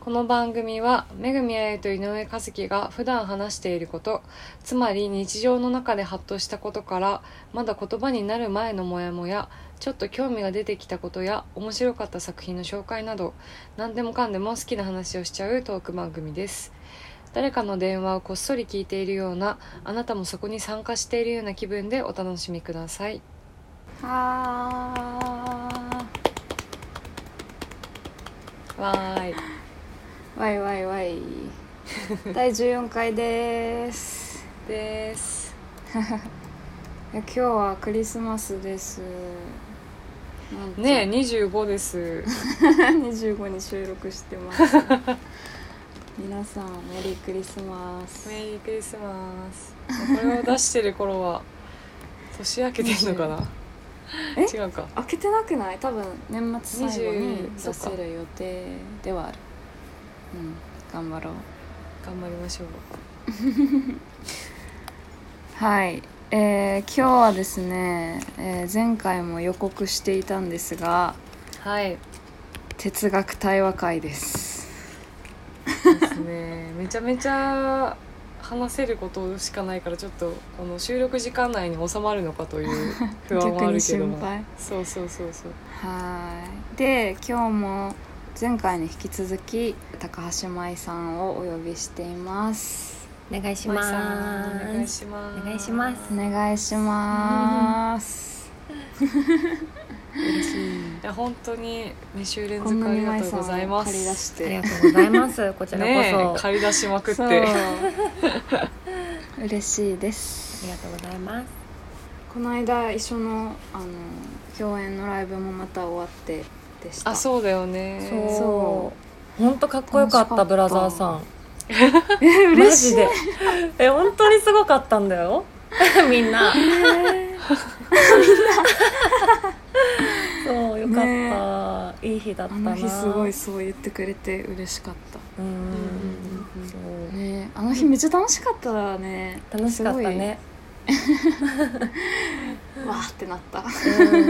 この番組はめぐみあゆと井上和樹が普段話していることつまり日常の中でハッとしたことからまだ言葉になる前のモヤモヤちょっと興味が出てきたことや面白かった作品の紹介など何でもかんでも好きな話をしちゃうトーク番組です。誰かの電話をこっそり聞いているようなあなたもそこに参加しているような気分でお楽しみください。あわーい。ーわいわいわい。第14回です。です。今日はクリスマスですねえ25です。25に収録してます。皆さんメリークリスマス。メリークリスマス。これを出してる頃は 年明けてんのかな？え？違うか。開けてなくない？多分年末最後に20出せる予定ではある。うん頑張ろう。頑張りましょう。はい、えー今日はですね、えー前回も予告していたんですがはい。哲学対話会です。ですね。めちゃめちゃ話せることしかないからちょっとこの収録時間内に収まるのかという 不安はあるけども。心配。そうそうそうそう。はい。で今日も前回に引き続き高橋舞さんをお呼びしていますお願いし舞まさんお願いす。しますお願いします。お願いします嬉しい。いや本当に2週連続ありがとうございまを借り出すしてありがとうございます。こちらこそ。借り出しまくって 嬉しいですりがとうございます。この間一緒のあの共演のライブもまた終わってでしたあそうだよねそう。本当かっこよかった楽しかったブラザーさん。嬉しいジで。え本当にすごかったんだよ。みんな。そうよかった。いい日だったな。あの日すごいそう言ってくれて嬉しかったうーん。そねあの日めっちゃ楽しかったねう楽しかったね。わーってなったう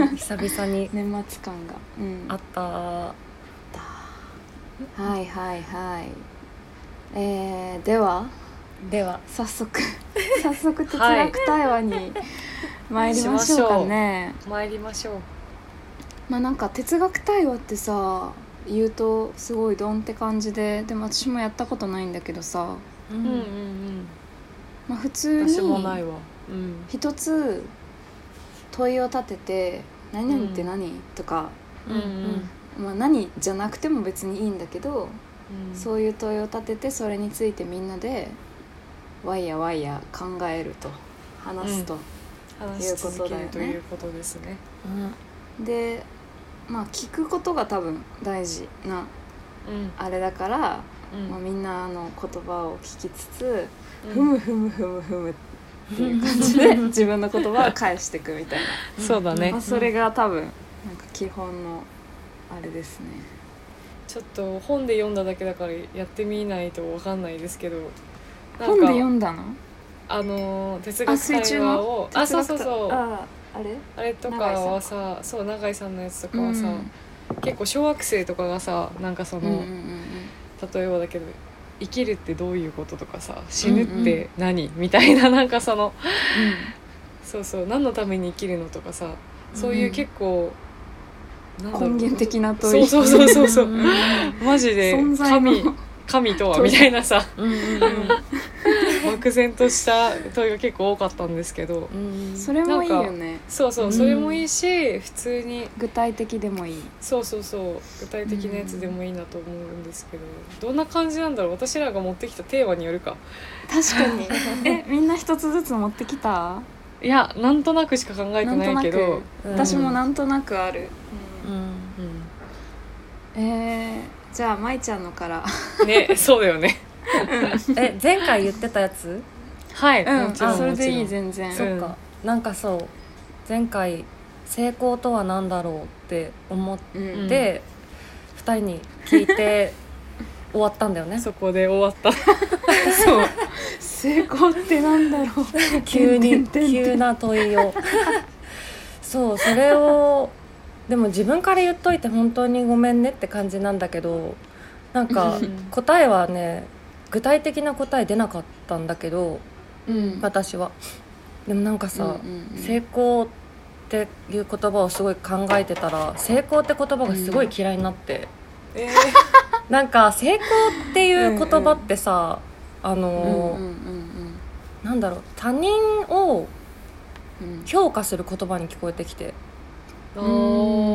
ん久々に年末感がうんあった。はいはいはいえー、ではでは。早速 早速哲学対話に参りましょうかね、参りましょう。まあなんか哲学対話ってさ言うとすごいドンって感じででも私もやったことないんだけどさ、ううんうんうん。まあ、普通に私もないわ。うん。一つ問いを立てて「何々って何？とか、うんうん。まあ、何じゃなくても別にいいんだけど、うん。そういう問いを立ててそれについてみんなでわいやわいや考えると話すと、話し続けるということですね。うん。でまあ聞くことが多分大事なうん。あれだから、うん。まあ、みんなの言葉を聞きつつ、うん。ふむふむふむふむっていう感じで自分の言葉を返していくみたいな、そうだね。まあ、それが多分なんか基本のあれですねちょっと本で読んだだけだからやってみないとわかんないですけど本でか読んだの？あのー哲あ学対水中話をのあそうそうそう。あああれれとかはさそう永井さんのやつとかはさ、うん結構小学生とかがさなんかその、うんうんうん例えばだけど生きるってどういうこととかさ死ぬって何、みたいな なんかそのそうそう何のために生きるのとかさそういう結構、なん根源的な問い。そうそうそうそう。マジで存在の。神神とはみたいなさ。うんうん漠然とした問いが結構多かったんですけど。うんそれもいいよね。そうそううん。それもいいし普通に。具体的でもいい。そうそうそう。具体的なやつでもいいなと思うんですけど。どんな感じなんだろう。私らが持ってきたテーマによるか。確かに。えみんな一つずつ持ってきた？いやなんとなくしか考えてないけど。うん。私もなんとなくある、うんえー、じゃあ舞ちゃんのから。うんねそうだよね。え前回言ってたやつ？はい、うん。もちろんあそれでいい全然。んそっか。なんかそう。前回成功とは何だろうって思っうん。て、二人に聞いて 終わったんだよね？そこで終わった。そう。成功ってなんだろう。急に急な問いを。そうそれをでも自分から言っといて本当にごめんねって感じなんだけどなんかうん。答えはね具体的な答え出なかったんだけどうん。私は。でもなんかさ、うんうんうん成功っていう言葉をすごい考えてたら成功って言葉がすごい嫌いになって、え なんか成功っていう言葉ってさ、あのーうんうんうんなんだろう他人をうん。評価する言葉に聞こえてきて。ー、うんな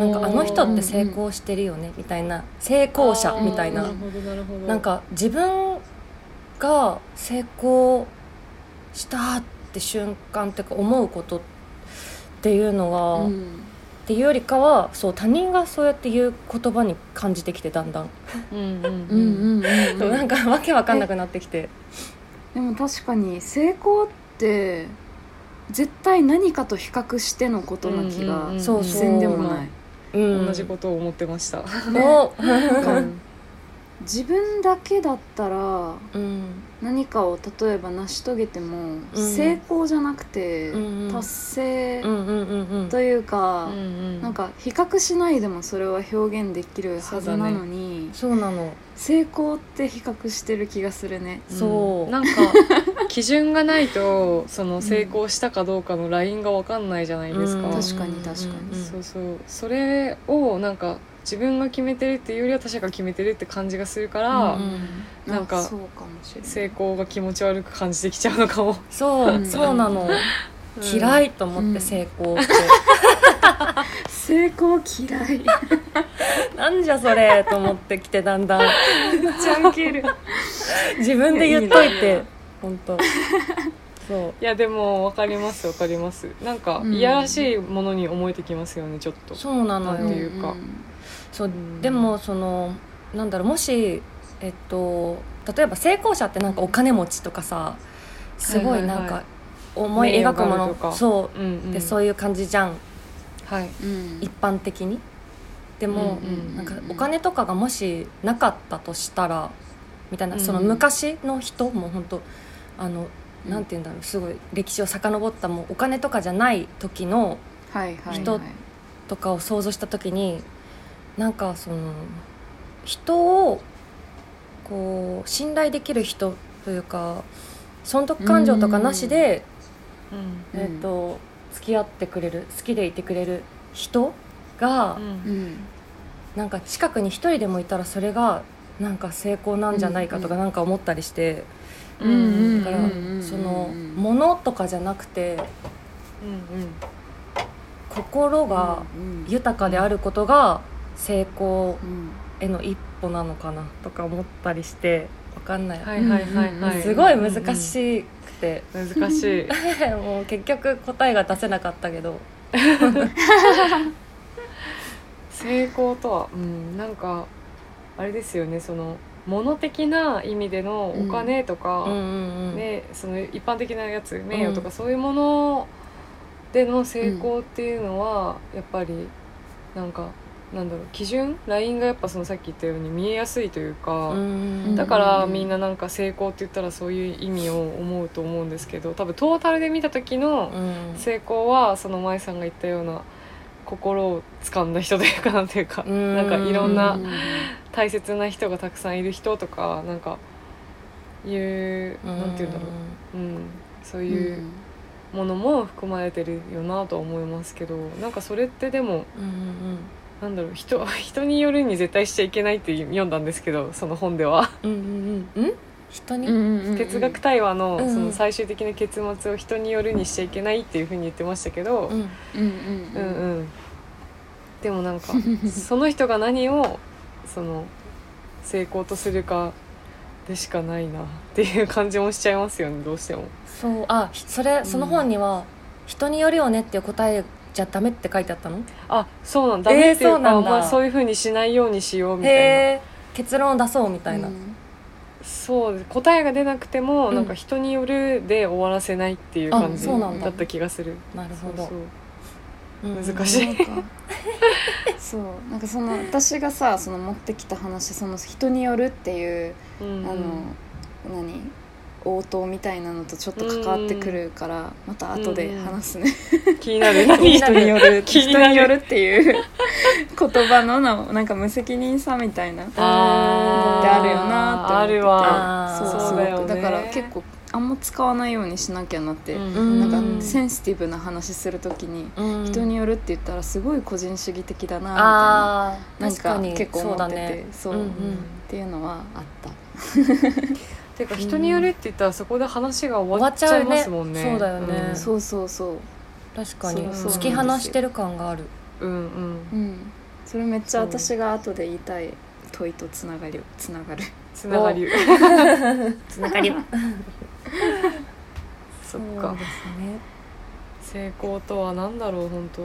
んかあの人って成功してるよねみたいな。成功者みたいな。なるほどなるほど。なんか自分が成功したって瞬間ってか思うことっていうのは、っうん。ていうよりかはそう他人がそうやって言う言葉に感じてきてだんだん、なんかわけわかんなくなってきて。でも確かに成功って絶対何かと比較してのことな気がせんでもない、うん。同じことを思ってました、自分だけだったらうん何かを例えば成し遂げても、うん。成功じゃなくて、うんうん。達成うんうんうんうん。というか、ん。なんか比較しないでもそれは表現できるはずなのに、そうなの。成功って比較してる気がするね。そう。なんか 基準がないとその成功したかどうかのラインが分かんないじゃないですか、うん。確かに確かに。そうそう。それをなんか自分が決めてるっていうよりは他者が決めてるって感じがするから、うんなんかあそうかもしれない。成功が気持ち悪く感じてきちゃうのかも、そう、う んそうなの、嫌いいと思ってうん成功って、成功嫌い。なんじゃそれと思ってきてだんだん。めっちゃウケる。自分で言っといて本当。そう。いやでも分かります分かります。なんかうん。いやらしいものに思えてきますよねちょっと。そうなのなんてよいうかそううん。でもそのなんだろうもしえっと例えば成功者ってなんかお金持ちとかさすごいなんか思い描くものそう。んうん。うでそういう感じじゃん。はい。うん。一般的に。でも、なんかお金とかがもしなかったとしたらみたいな、うん。その昔の人も本当あの、うん。なんて言うんだろうすごい歴史を遡ったもうお金とかじゃない時の人とかを想像した時になんかその人をこう信頼できる人というか損得感情とかなしで、うん。えっと付き合ってくれる好きでいてくれる人が、うん。うんなんか近くに一人でもいたらそれがなんか成功なんじゃないかとかうん。なんか思ったりして、うん。うんだからうん。そのうん。物とかじゃなくてうん。心がうん。豊かであることが成功うんへの一歩なのかなとか思ったりしてわかんない、はいはいはいはい。すごい難しくて、うん難しい。もう結局答えが出せなかったけど。成功とはうんなんかあれですよね。その物的な意味でのお金とか、うん。ね、その一般的なやつ名誉とかそういうものでの成功っていうのは、やっぱりなんかなんだろう基準？ラインがやっぱそのさっき言ったように見えやすいというか、うん。だからうん。みんななんか成功って言ったらそういう意味を思うと思うんですけど多分トータルで見た時のうん。成功はその舞さんが言ったような心を掴んだ人というかなんていうかうん。なんかいろんうなん。大切な人がたくさんいる人とかなんかいうなんて言うんだろう、うん、そううん。いうものも含まれてるよなとは思いますけどなんかそれってでもうんうんなんだろう人 人によるに絶対しちゃいけないって読んだんですけどその本では。うんうんうん。うん？人に、うんうんうん哲学対話のうんその最終的な結末を人によるにしちゃいけないっていうふうに言ってましたけど、うんうんうんうん。うんでもなんか その人が何をその成功とするかでしかないなっていう感じもしちゃいますよねどうしても。そう。あそれその本には、人によるよねっていう答えじゃダメって書いてあったの？あそうなんだ。ダメっていうか、そうなんだ。まあ、そういうふうにしないようにしようみたいな。へえ結論を出そうみたいな、うん。そう答えが出なくても、うん。なんか人によるで終わらせないっていう感じあそうなんだ。だった気がする。なるほど。そうそう。うん。難しい。なんか。そうなんかその私がさその持ってきた話その人によるっていううん。あの何？応答みたいなのとちょっと関わってくるからまた後で話すね。気になる人による人によるっていう言葉のななんか無責任さみたいな。ってあるよなって思ってて。あるわ。そうだよね。だから結構あんま使わないようにしなきゃなって、うん。なんかうん。センシティブな話するときにうん。人によるって言ったらすごい個人主義的だなみたいな。なんか結構思ってて。そうだね。うんうん。っていうのはあった ていうか人によるって言ったらそこで話が終終わっちゃいますもんね。そうだよね、うん。そうそうそう。確かに。そうそう。突き放してる感がある。うんうん。うん。それめっちゃ私が後で言いたい。問いとつながりつながる。つながり つながりは。そっか。ですね。成功とは何だろう本当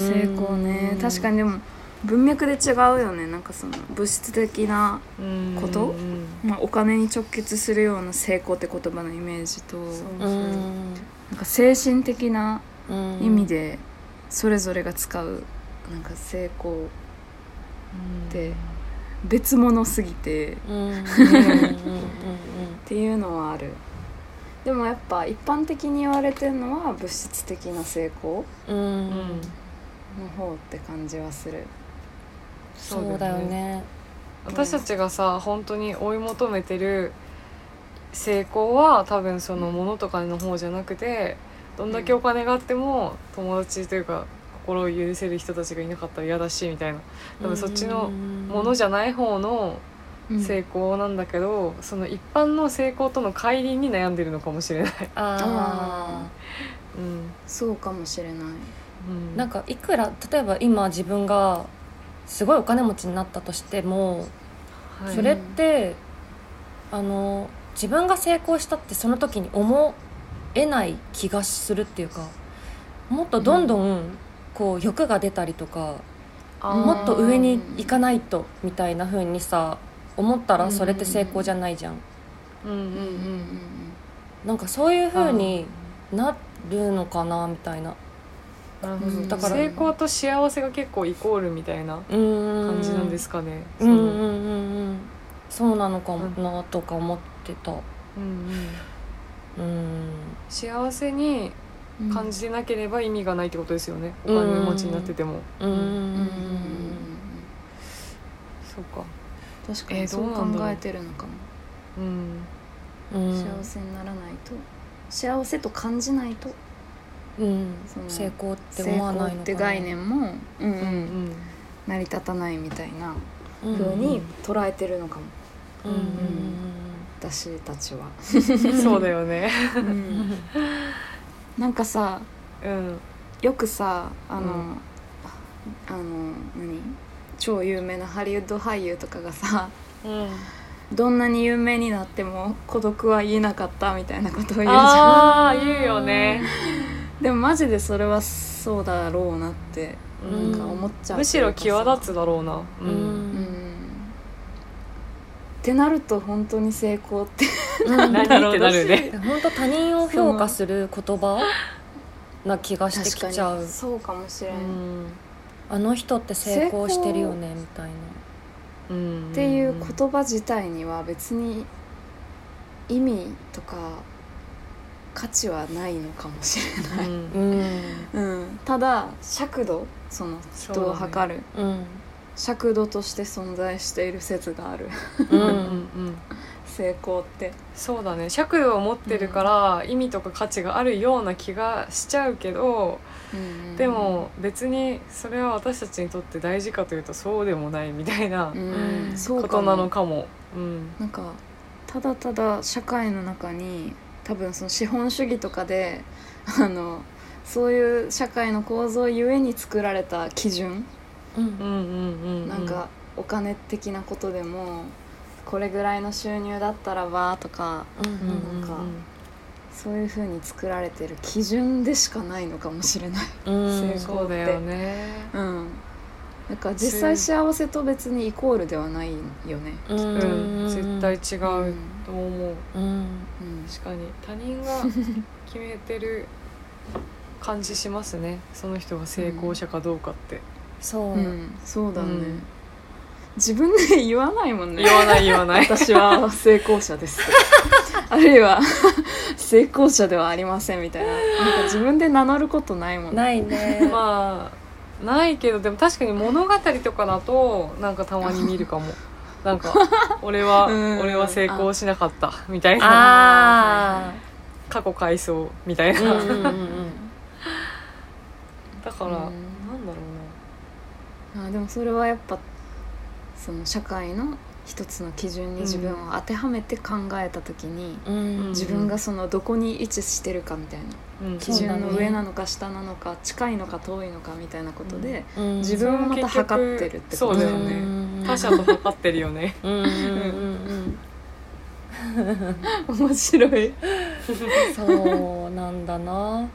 成功ね。うん。確かにでも文脈で違うよね。なんかその物質的な、うんことうん。まあ、お金に直結するような成功って言葉のイメージとなんか精神的なうん。意味でそれぞれが使うなんか成功で別物すぎてっていうのはある。でもやっぱ一般的に言われてるのは物質的な成功の方って感じはするそうだよね。私たちがさ本当に追い求めてる成功は多分そのものとかの方じゃなくてどんだけお金があっても友達というか心を許せる人たちがいなかったら嫌だしみたいな。多分そっちのものじゃない方の成功なんだけど、その一般の成功との乖離に悩んでるのかもしれない。あうん。そうかもしれない。うん。ーなんかいくら例えば今自分がすごいお金持ちになったとしてもはい。それってあの自分が成功したってその時に思えない気がするっていうかもっとどんどんこう欲が出たりとか、あー。もっと上に行かないとみたいな風にさ思ったらそれって成功じゃないじゃん。うんうんううんうんうん。んなんかそういう風になるのかなみたいなだから。成功と幸せが結構イコールみたいな感感じなんですかね。うんうんうんそのうなのかも。なとか思ってた。うん。うんうん幸せにうん感じてなければ意味がないってことですよね、お金持ちになってても、うん。そうか確かにえーそう考えてるのかもうん。うん。幸せにならないと幸せと感じないとうんその成功って成思わないのかな。功って概念も、うんううんん成り立たないみたいなうん。風に捉えてるのかも、うんうん私たちは、うんそうだよね。うん。なんかさうん。よくさあの、うんあの何？超有名なハリウッド俳優とかがさうん。どんなに有名になっても孤独は言えなかったみたいなことを言うじゃん。ああ言うよねでもマジでそれはそうだろうなってうんなん。か思っちゃうむしろ際立つだろうな。ううん。うん。ってなると本当に成功って。うん。何ってなるね。本当他人を評価する言葉な気がしてきちゃう。そうかもしれん、っうん。あの人って成功してるよねみたいな。うん。ていう言葉自体には別に意味とか価値はないのかもしれない、うん。うん。うん、ただ尺度その人を測る、うん。尺度として存在している説がある。ううんうん。ん 成功って。そうだね。尺度を持ってるから意味とか価値があるような気がしちゃうけどでも別にそれは私たちにとって大事かというとそうでもないみたいなことなのもかも。うん。なんかただただ社会の中に多分その資本主義とかであのそういう社会の構造ゆえに作られた基準、うん。うんうんうんなんかお金的なことでもこれぐらいの収入だったらばとかなんかそういう風に作られてる基準でしかないのかもしれない。うん。成そうだよね。うんだから実際幸せと別にイコールではないよね。ううん。絶対違ううと思う。うん。うん。確かに他人が決めてる感じしますね。その人が成功者かどうかって。そう、うん。そうだね、うん。自分で言わないもんね。言わない言わない。私は成功者です。あるいは 成功者ではありませんみたいな。なんか自分で名乗ることないもんね。ないね。まあないけどでも確かに物語とかだとなんかたまに見るかも。なんか俺はうん。俺は成功しなかったみたいな。あ過去回想みたいな、あうんうんだから、うん。なんだろあでもそれはやっぱその社会の一つの基準に自分を当てはめて考えた時に、うん。自分がそのどこに位置してるかみたいなうん、基準の上なのか下なのか近いのか遠いのかみたいなことで、うん。自分をまた測ってるってことだよね。そうだよね。他者と測ってるよね。うんうんうんうん。面白い。そうなん。だな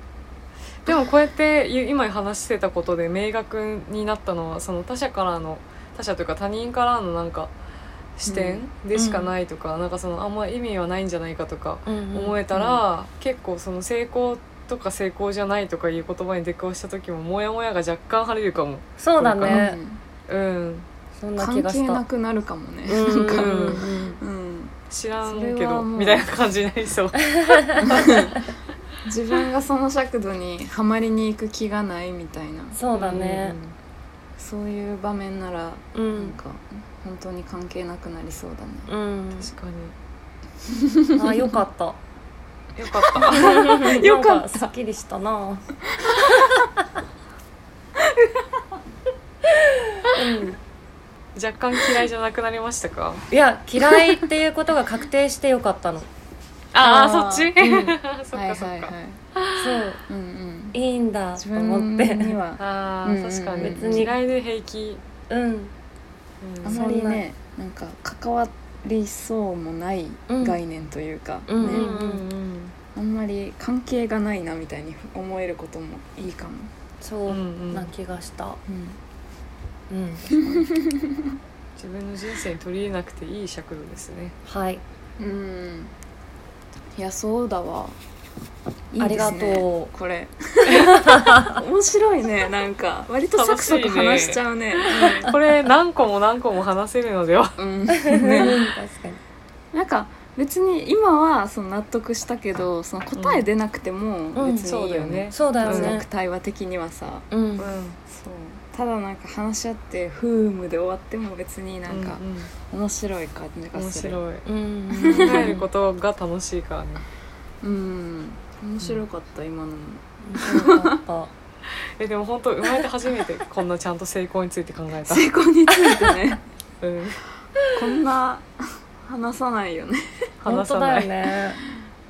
でもこうやって今話してたことで明確になったのはその他者からの他者というか他人からのなん。か視点でしかないとか、なん。かそのあん。ま意味はないん。じゃないかとか思えたら、結構その成功とか成功じゃないとかいう言葉に出くわした時もモヤモヤが若干晴れるかも。そうだうねんうん。そんな気関係がした。なくなるかもね。うん。なんか、うんうん、知らんけどみたいな感じになりそう。自分がその尺度にはまりに行く気がないみたいな。そうだね。そういう場面ならうなんんか本当に関係なくなりそうだね。うん。確かあよかった。によかった。よかった。すっきりしたな。うん。若干嫌いじゃなくなりましたか？いや嫌いっていうことが確定してよかったの。あああー。そっち、うん。そっはいかそっか、はいはい。そう。うんうん。いいんだ自と思分って。には。あうんうん確かに。別に。嫌いで平気、うん。うん。あまりねな。んか関わりそうもない概念というか、うん。ね。あんまり関係がないなみたいに思えることもいいかも。そうな気がした。うん。うん。自分の人生に取り入れなくていい尺度ですね。はい。うん。いやそうだわいいね。ありがとこれ。面白いねなんか。割とサクサク話しちゃうね。これ何個も何個も話せるのでは。うん、うん。ね、確かに。なんか別に今はその納得したけどその答え出なくてもうん。別にいいよね,、そうだよ哲ね。学対話的にはさ。うん。うん。そう。ただなんか話し合って「フーム」で終わっても別になんか面白い感じがうん面する、白い。うん。考えることが楽しいからねうん。面白かった、今の。もよかった。えでも本当生まれて初めてこんなちゃんと成功について考えた。成功についてね。うん。こんな話さないよね。本 話さない。ね。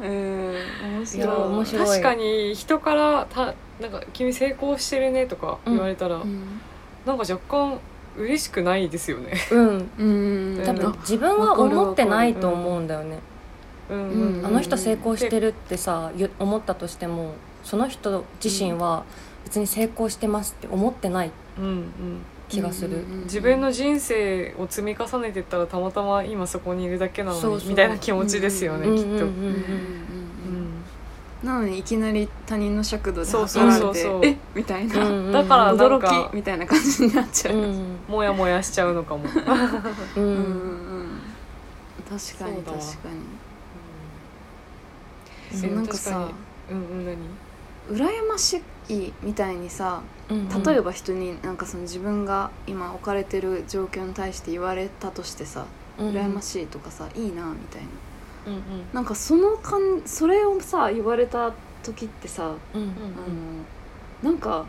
うん。面白い。面白い。確かに人からたなんか君成功してるねとか言われたら、うん。なんか若干嬉しくないですよねうんうん多分自分は思ってないと思うんだよねうんうん。あの人成功してるってさゆ思ったとしてもその人自身は別に成功してますって思ってないうんうん。気がする。自分の人生を積み重ねてったらたまたま今そこにいるだけなのにそうそう。みたいな気持ちですよね、うんきっと、なのにいきなり他人の尺度でそう測そうそうそうられてえ？みたいな、うんうんだから驚かきみたいな感じになっちゃう、うん。もやもやしちゃうのかも。ううんんうん。確かに確かになんかさうんうん何？羨ましいみたいにさうん例えば人になんかその自分が今置かれてる状況に対して言われたとしてさ羨まいしいとかさいいなみたいな。うんうん。なんかそのかんそれをさ言われた時ってさうんあのなんか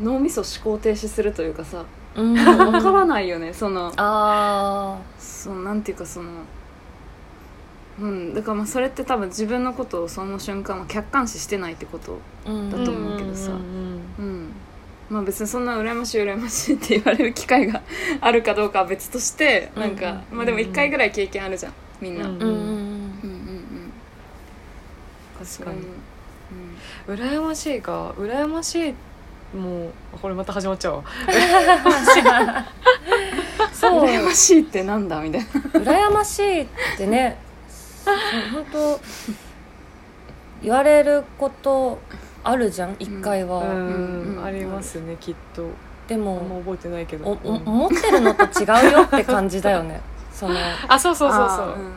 脳みそ思考停止するというかさうんわからないよねその。あそのなんていうかそのうんだからまあそれって多分自分のことをその瞬間は客観視してないってことだと思うけどさ。うん。まあ別にそんな羨ましい羨ましいって言われる機会があるかどうかは別としてなんか、まあでも1回ぐらい経験あるじゃんみんな、うんうん、うん。うん確かに。うん。羨ましいか。羨ましいもうこれまた始まっちゃうわ。そう。羨ましいってなんだみたいな。羨ましいってね本当言われることあるじゃん一回うは、うんうんん。ありますねきっと。でも覚えてないけど。思ってるのと違うよって感じだよね。そのあそうそうそうそう。あーうんうん。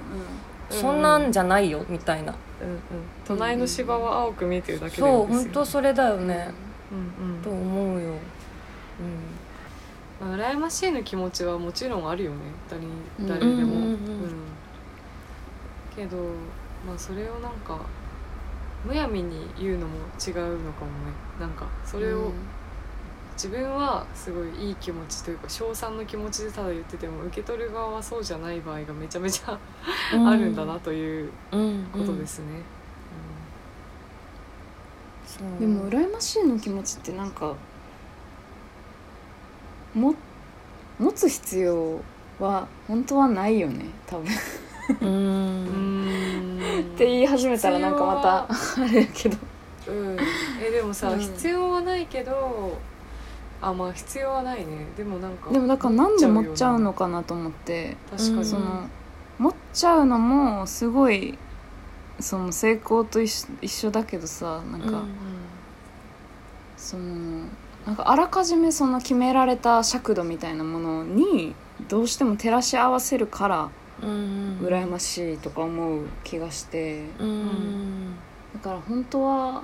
そんなんじゃないよみたいな。うん。うん隣の芝は青く見えてるだけでそう本当それだよね。うんと思うよ。うん。まあ、羨ましいの気持ちはもちろんあるよね。誰うん。誰でも、うんうん。うんけどまあそれをなんかむやみに言うのも違うのかもね。なんかそれを自分はすごいいい気持ちというか称賛の気持ちでただ言ってても受け取る側はそうじゃない場合がめちゃめちゃうん。あるんだなといううんことですね。そう。でも羨ましいの気持ちってなんかも持つ必要は本当はないよね多分。っううん。んて言い始めたらなんかまたあれやけど。うん、えでもさ、うん。必要はないけどあまあ必要はないね。でもなんかでもだからなんで持っちゃうのかなと思って。確かに、うんその持っちゃうのもすごいその成功と一緒一緒だけどさなんか、うんそのなんかあらかじめその決められた尺度みたいなものにどうしても照らし合わせるからうん羨ましいとか思う気がして。うんだから本当は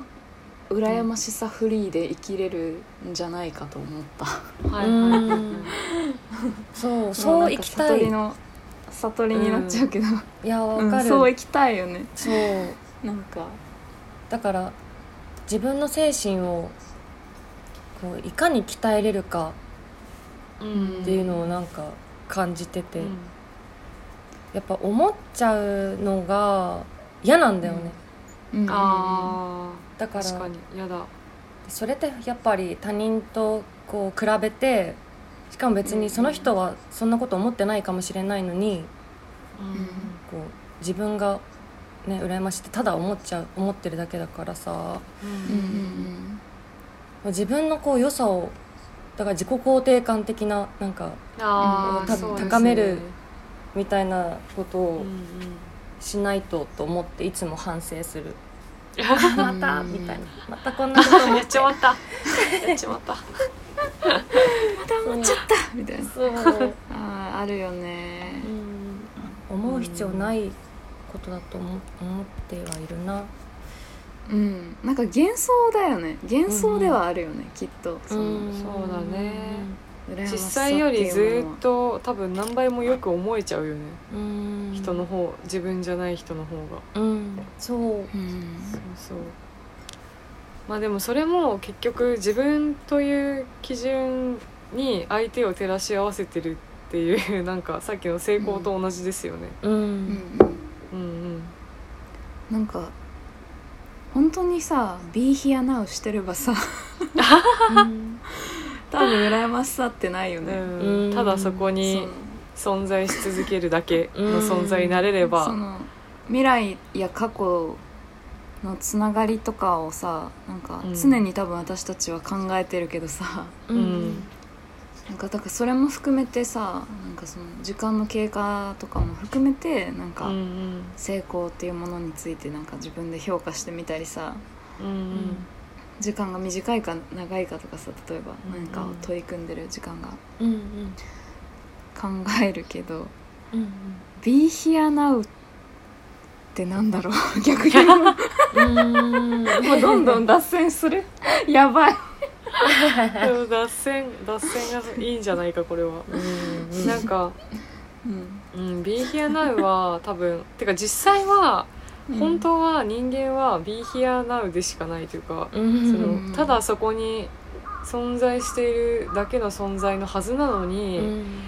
羨ましさフリーで生きれるんじゃないかと思った、はいはい。そうもそう生きたい。悟りの悟りになっちゃうけど、いやうんわかる、そう生きたいよね。そう。なんか。だから自分の精神をこういかに鍛えれるかうんっていうのをなんか感じてて、うんやっぱ思っちゃうのが嫌なんだよね、うん。あだからー確かに嫌だ。それってやっぱり他人とこう比べてしかも別にその人はそんなこと思ってないかもしれないのにこう自分がね羨ましいってただ思っちゃう思ってるだけだからさ。うん。うんうん自分のこう良さをだから自己肯定感的ななんか高めるみたいなことをうんうんしないとと思っていつも反省する。うん。また？みたいな。またこんなこと思や っちまった。やっちまった。思っちゃっみたいな。そう、あーあるよね。うん、思う必要ないことだと思思ってはいるな。うん。なんか幻想だよね。幻想ではあるよね、きっと。その、そうだね実際よりずっと多分何倍もよく思えちゃうよね。うん。人の方自分じゃない人の方が。うん。そう。うん。そうそう。まあでもそれも結局自分という基準に相手を照らし合わせてるっていう なんかさっきの成功と同じですよね。うんうん。うん。うんうん。なんか本当にさ「Be here now」してればさ。うん 多分羨ましさってないよね、うん。ただそこに存在し続けるだけの存在になれれば。その未来や過去のつながりとかをさなんかうん。常に多分私たちは考えてるけどさ、ううん。なんかだからそれも含めてさなんかその時間の経過とかも含めてなんか成功っていうものについてなんか自分で評価してみたりさ。うんうん時間が短いか長いかとかさ例えばうん何かを取り組んでる時間がうんうん。考えるけどうん「Be here now」ってなんだろう？逆に。もうん。うどんどん脱線する。やばい。でも脱線脱線がいいんじゃないかこれは。うん。なんかうん。うん「Be Here Now」は多分てか実際は本当は人間は「Be Here Now」でしかないというか、うん。そのうんただそこに存在しているだけの存在のはずなのに、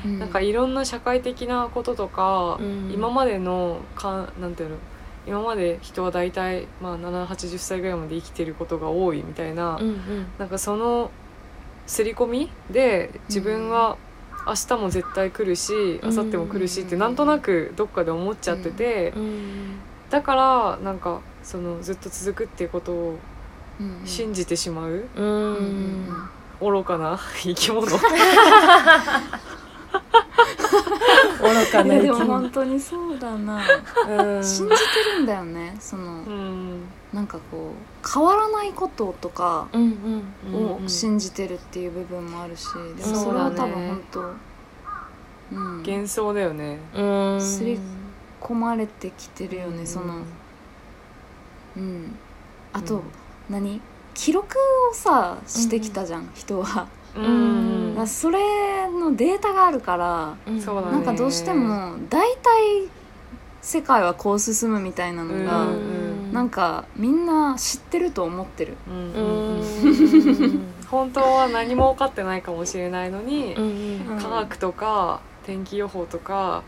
うん。なんかいろんな社会的なこととか、うん。今までのかなんていうの今まで人は大体、まあ、780歳ぐらいまで生きてることが多いみたいな、うんうん。なんかその刷り込みで自分は明日も絶対来るしうん明後日も来るしってうんなんとなくどっかで思っちゃっててうんだからなんかそのずっと続くっていうことをうん信じてしまうううんん。愚かな生き物。愚かいな生き物。やでも本当にそうだな。うん。信じてるんだよね。そのうん。なんかこう変わらないこととかうんうんうんを信じてるっていう部分もあるし、でもそれは多分本当、うん、幻想だよね。うんすり込まれてきてるよね、うん。その。うん。あと、うん。何？記録をさしてきたじゃん、人は、うんうんだそれのデータがあるから、うん。そうだね。なんかどうしても大体世界はこう進むみたいなのが、うんなんかみんな知ってると思ってる、うんううん。ん。本当は何も分かってないかもしれないのに、うん。科学とか天気予報とか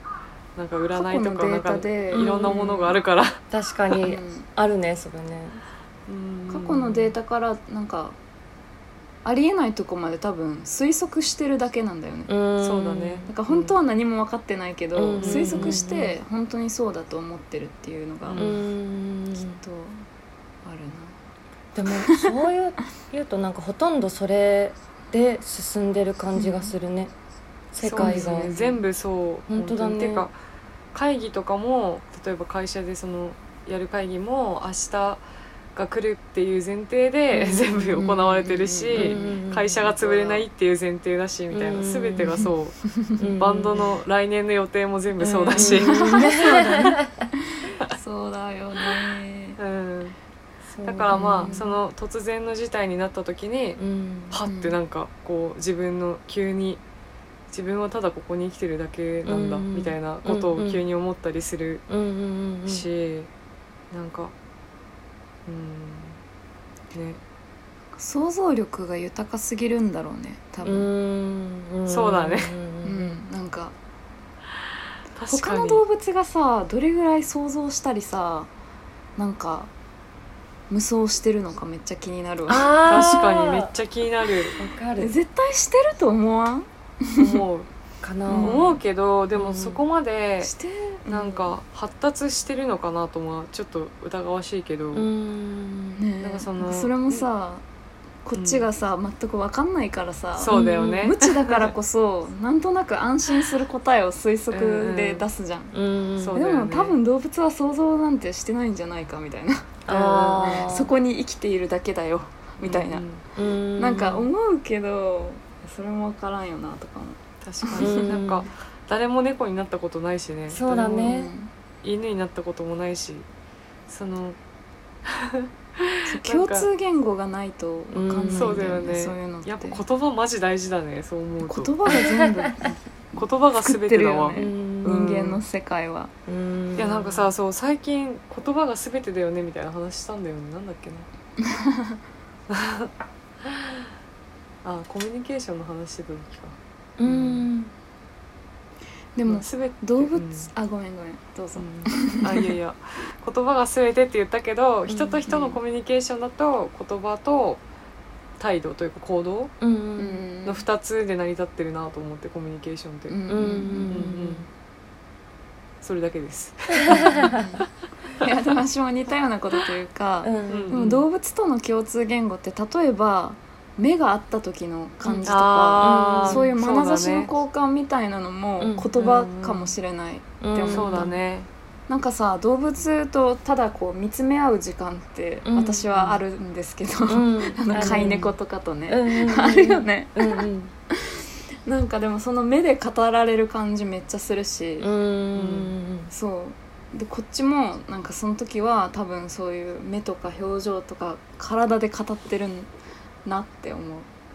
なんか占いと過去のデーかなんかタで。いろんなものがあるから、確かに。うん。あるねそれね。過去のデータからなんかありえないとこまで多分推測してるだけなんだよね、そうだね。だから本当は何も分かってないけど、うん。推測して本当にそうだと思ってるっていうのがうん。きっうんとあるでもそういう 言うとなんかほとんどそれで進んでる感じがするね、世界が、そうですね。全部そう。本当だね。てか会議とかも例えば会社でそのやる会議も明日が来るっていう前提でうん。全部行われてるし、うん。会社が潰れないっていう前提だしみたいな、うん。全てがそう、うん。バンドの来年の予定も全部そうだし、そうだよね。うん。だからまうんあその突然の事態になった時にうん。はってなんかこう自分の急に自分はただここに生きてるだけなんだうんみたいなことを急に思ったりするうんうんうんしなんかうんね。想像力が豊かすぎるんだろうね多う分ん。そうだね。ううんんなんか。他の動物がさどれぐらい想像したりさなんか無双してるのかめっちゃ気になるわ。確かにめっちゃ気になる。わかる。絶対してると思わん？思うかな、うん。思うけどでうん。もそこまでして。なんか発達してるのかなともちょっと疑わしいけど、うん。ねえ。なんかそのそれもさこっちがさ、全く分かんないからさそうだよね、無知だからこそ なんとなく安心する答えを推測で出すじゃん、うんうだよね。も多分動物は想像なんてしてないんじゃないかみたいな。そこに生きているだけだよみたいな、うん。うん。なんか思うけどそれも分からんよなとかも確かに、うん。なんか誰も猫になったことないしね。そうだね。犬になったこともないし。その 共通言語がないと分かんないんだよね,、そうだよね。そういうのって。やっぱ言葉マジ大事だねそう思うと。言葉が全部。言葉が全てだわ、ね。うん。人間の世界は、うん。いやなんかさそう最近言葉が全てだよねみたいな話したんだよね。なんだっけな あコミュニケーションの話してた時か。うん。でも全て。動物、うん。あごめんごめん。どうぞ、うん。あいやいや。言葉が全てって言ったけどん人と人のコミュニケーションだと言葉と態度というか行動の2つで成り立ってるなと思ってコミュニケーションって、うんうんうんうん。それだけです、いやでも私も似たようなことというか、でも動物との共通言語って例えば目が合った時の感じとか、あー。そういう眼差しの交換みたいなのもうん言葉かもしれない、うんでもそうだね。なんかさ動物とただこう見つめ合う時間ってうん。私はあるんですけど、うん。あの飼い猫とかとね、うんうんあるよね。うんうん。なんかでもその目で語られる感じめっちゃするし、うんそう。でこっちもなんかその時は多分そういう目とか表情とか体で語ってるなって思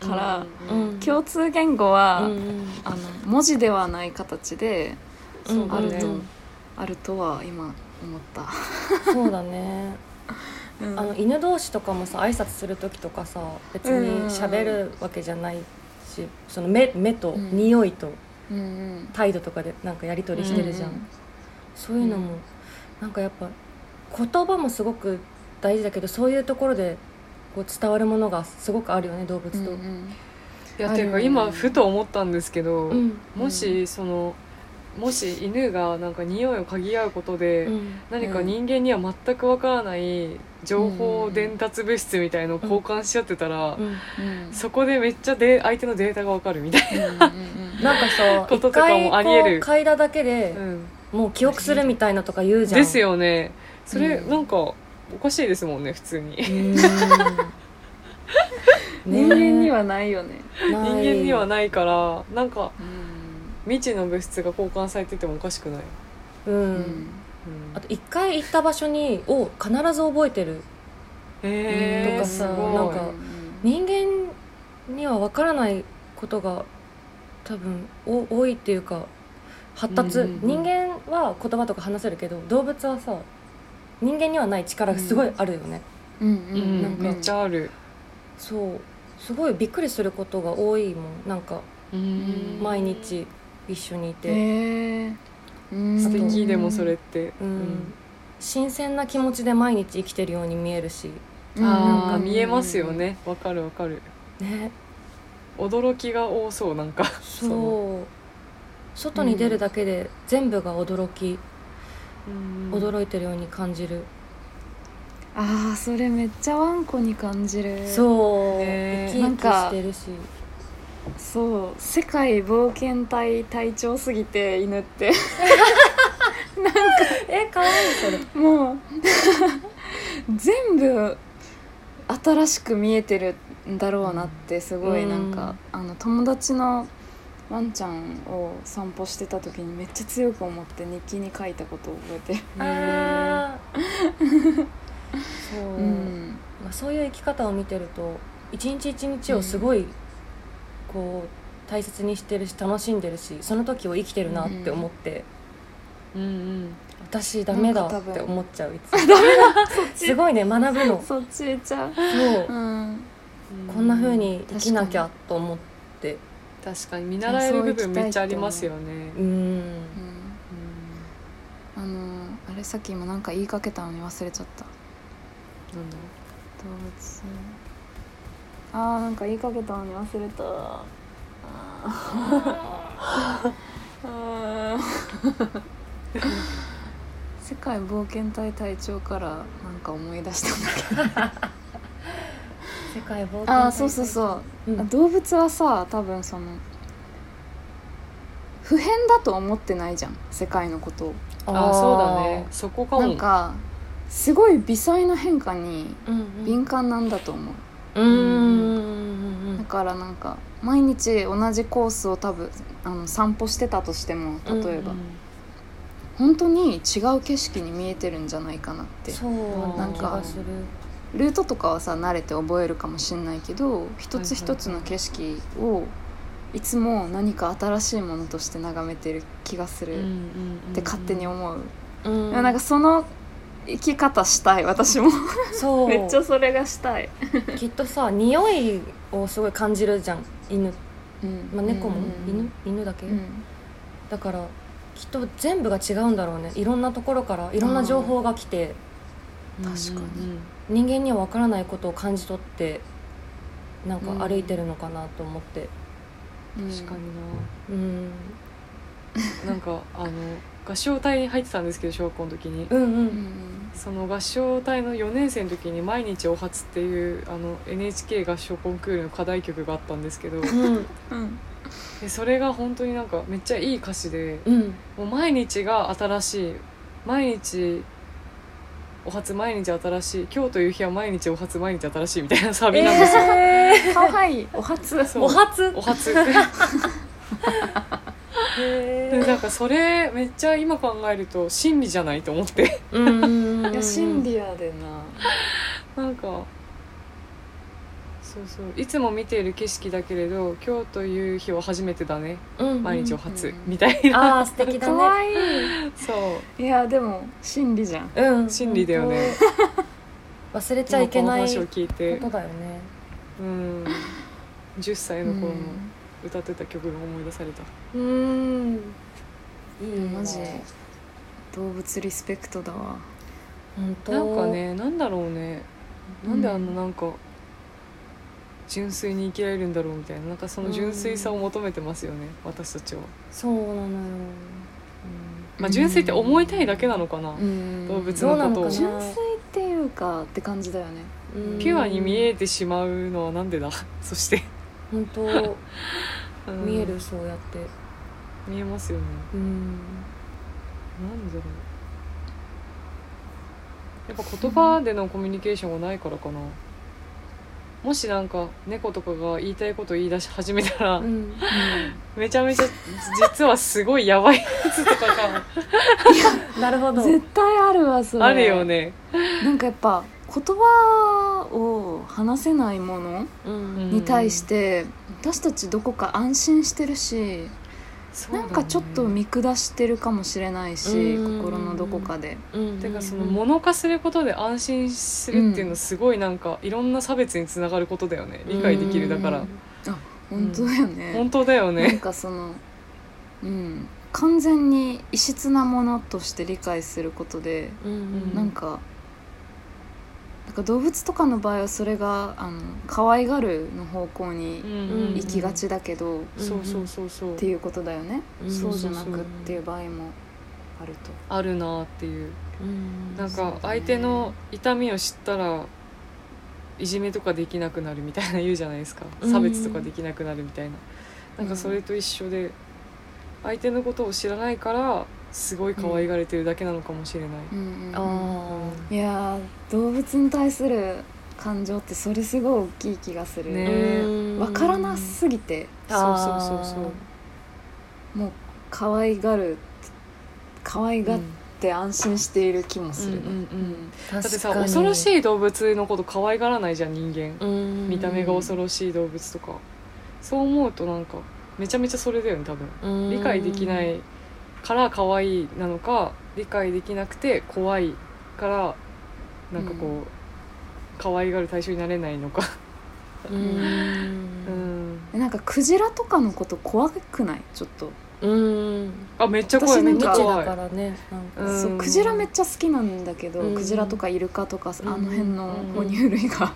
うから、うんうん。共通言語は、うんあの文字ではない形でそうあると、あるとは今思った、そうだね。うん。あの犬同士とかもさ挨拶する時とかさ別に喋るわけじゃないしその目目とうん。匂いとうんうん。態度とかでなんかやり取りしてるじゃん、うん。そういうのもなんかやっぱ言葉もすごく大事だけどそういうところでこう伝わるものがすごくあるよね動物と。うんうん。いやていうか今ふと思ったんですけど、うん。もしそのもし犬がなんか匂いを嗅ぎ合うことで、うん。何か人間には全くわからない情報伝達物質みたいのを交換し合ってたら、うん。うん。そこでめっちゃで相手のデータがわかるみたいうんうんうんなんかさ こととか一回もありえる。嗅いだだけでもう記憶するみたいなとか言うじゃん。ですよね。それ、うん。なんかおかしいですもんね普通に。うん。人間にはないよね。人間にはなないからなんかうん。未知の物質が交換されててもおかしくない、い、うん。うん。あと一回行った場所にを必ず覚えてる。とかさすごい。なんか人間には分からないことが多分お多いっていうか発達、うんうんうん。人間は言葉とか話せるけど動物はさ人間にはない力がすごいあるよね、うんううん。んなんか。めっちゃある。そう。すごいびっくりすることが多いもん。なんかうん。毎日一緒にいて、素敵でもそれって。うん。新鮮な気持ちで毎日生きてるように見えるし。うんああうん見えますよね。わかるわかる。ね。驚きが多そうなんか。そう。の。外に出るだけで全部が驚き、うん驚いてるように感じる、ああそれめっちゃワンコに感じる。そう。ね生き生きしてるし。そう世界冒険隊隊長すぎて犬って。え可愛いそれ。もう全部新しく見えてるんだろうなってすごいなんか、あの友達のワンちゃんを散歩してた時にめっちゃ強く思って日記に書いたことを覚えてる、そう、うん。まあ、そういう生き方を見てると一日一日をすごいこう大切にしてるし楽しんでるしその時を生きてるなって思って、うんうん。私ダメだって思っちゃういつも。すごいね学ぶの。そっち行っちゃう、そう。うん、こんな風に生きなきゃと思って確かに見習える部分めっちゃありますよね。うん。うん。あのあれさっき今なんか言いかけたのに忘れちゃった。なんだ？動物。あーなんか言いかけたのに忘れた。あー。あー。世界冒険隊隊長からなんか思い出したんだけど世界冒険あーそうそうそう、うん。動物はさ多分その普遍だと思ってないじゃん。世界のことを。ああそうだね。そこかも。なんかすごい微細な変化にうんうん。敏感なんだと思う、うんうんうんだからなんか毎日同じコースを多分あの散歩してたとしても例えば、うん本当に違う景色に見えてるんじゃないかなって。そうなんかするルートとかはさ慣れて覚えるかもしんないけど一つ一つの景色をいつも何か新しいものとして眺めてる気がするっうんうんうんて勝手に思う、うん。なんかその生き方したい私も。そう。めっちゃそれがしたい、きっとさ匂いをすごい感じるじゃん。犬、うん。まあ、猫も、うん犬？犬だけ、うん。だからきっと全部が違うんだろうね。いろんなところからいろんな情報が来て。確かに人間には分からないことを感じ取ってなんか歩いてるのかなと思って。うん。確かにうん。ななんかあの合唱隊に入ってたんですけど小学校の時に。うんううんん。その合唱隊の4年生の時に「毎日お初」っていうあの NHK 合唱コンクールの課題曲があったんですけどうん。うん。でそれが本当になんかめっちゃいい歌詞でうん。もう毎日が新しい。毎日お初毎日新しい今日という日は毎日お初毎日新しいみたいなサビなんですよ、えかわいいお初。お初。お初。へでなんかそれめっちゃ今考えると真理じゃないと思って。いや真理やでな。なんかそうそう。いつも見ている景色だけれど今日という日は初めてだね。うん毎日お初、うん。みたいな。ああ素敵だかね。わい。いそう。いやでも真理じゃん。うん。真理だよね。忘れちゃいけないこ今この話を聞いて。とだよね。うん。10歳の頃のうん。歌ってた曲が思い出された、うん。いいマジ動物リスペクトだわ。本当。なんかねなんだろうね。なんであん。ななんか純粋に生きられるんだろうみたいななんかその純粋さを求めてますよね、私たちは、そうなのよ。まあ純粋って思いたいだけなのかな、うん。動物のことを。純粋っていうかって感じだよね。うん。ピュアに見えてしまうのはなんでだ？そして、本当。うん。見えるそうやって。見えますよね。うん。なんだろう。やっぱ言葉でのコミュニケーションがないからかなもしなんか猫とかが言いたいこと言い出し始めたら、うん。めちゃめちゃ実はすごいやばいやつとかなるほど。絶対あるわそれ。があるよね。なんかやっぱ言葉を話せないものうん。に対して私たちどこか安心してるし、なんかちょっと見下してるかもしれないし、うん。心のどこかで。うん。てかその物化することで安心するっていうのすごいなんかいろんな差別につながることだよね。理解できるだから。本当だよね、本当だよなんねかそのうん。完全に異質なものとして理解することで、うん。なんかなんか動物とかの場合はそれがあの可愛がるの方向にうん行きがちだけど、っそうそうそうそう。ていうことだよね、うん。そうじゃなくっていう場合もあると。あるなっていう。うん。なんか相手の痛みを知ったらいじめとかできなくなるみたいな言うじゃないですか。うん。差別とかできなくなるみたいな。なんかそれと一緒で相手のことを知らないからすごい可愛がれてるだけなのかもしれない、うんうんうん。あいやー動物に対する感情ってそれすごい大きい気がする、ねーわからなすぎて。そうそうそうそう。もう可愛がる可愛がって安心している気もするね、うん。うんうんだだってさ恐ろしい動物のこと可愛がらないじゃん人間。見た目が恐ろしい動物とか。そう思うとなんかめちゃめちゃそれだよね多分。理解できないから可愛いなのか理解できなくて怖いからなんかこう、可愛がる対象になれないのか。う うん。なんかクジラとかのこと怖くない？ちょっと、うん。あめっちゃ怖いめっちゃ怖い。からねそうクジラめっちゃ好きなんだけど、うん。クジラとかイルカとか、うん。あの辺のうん。哺乳類が、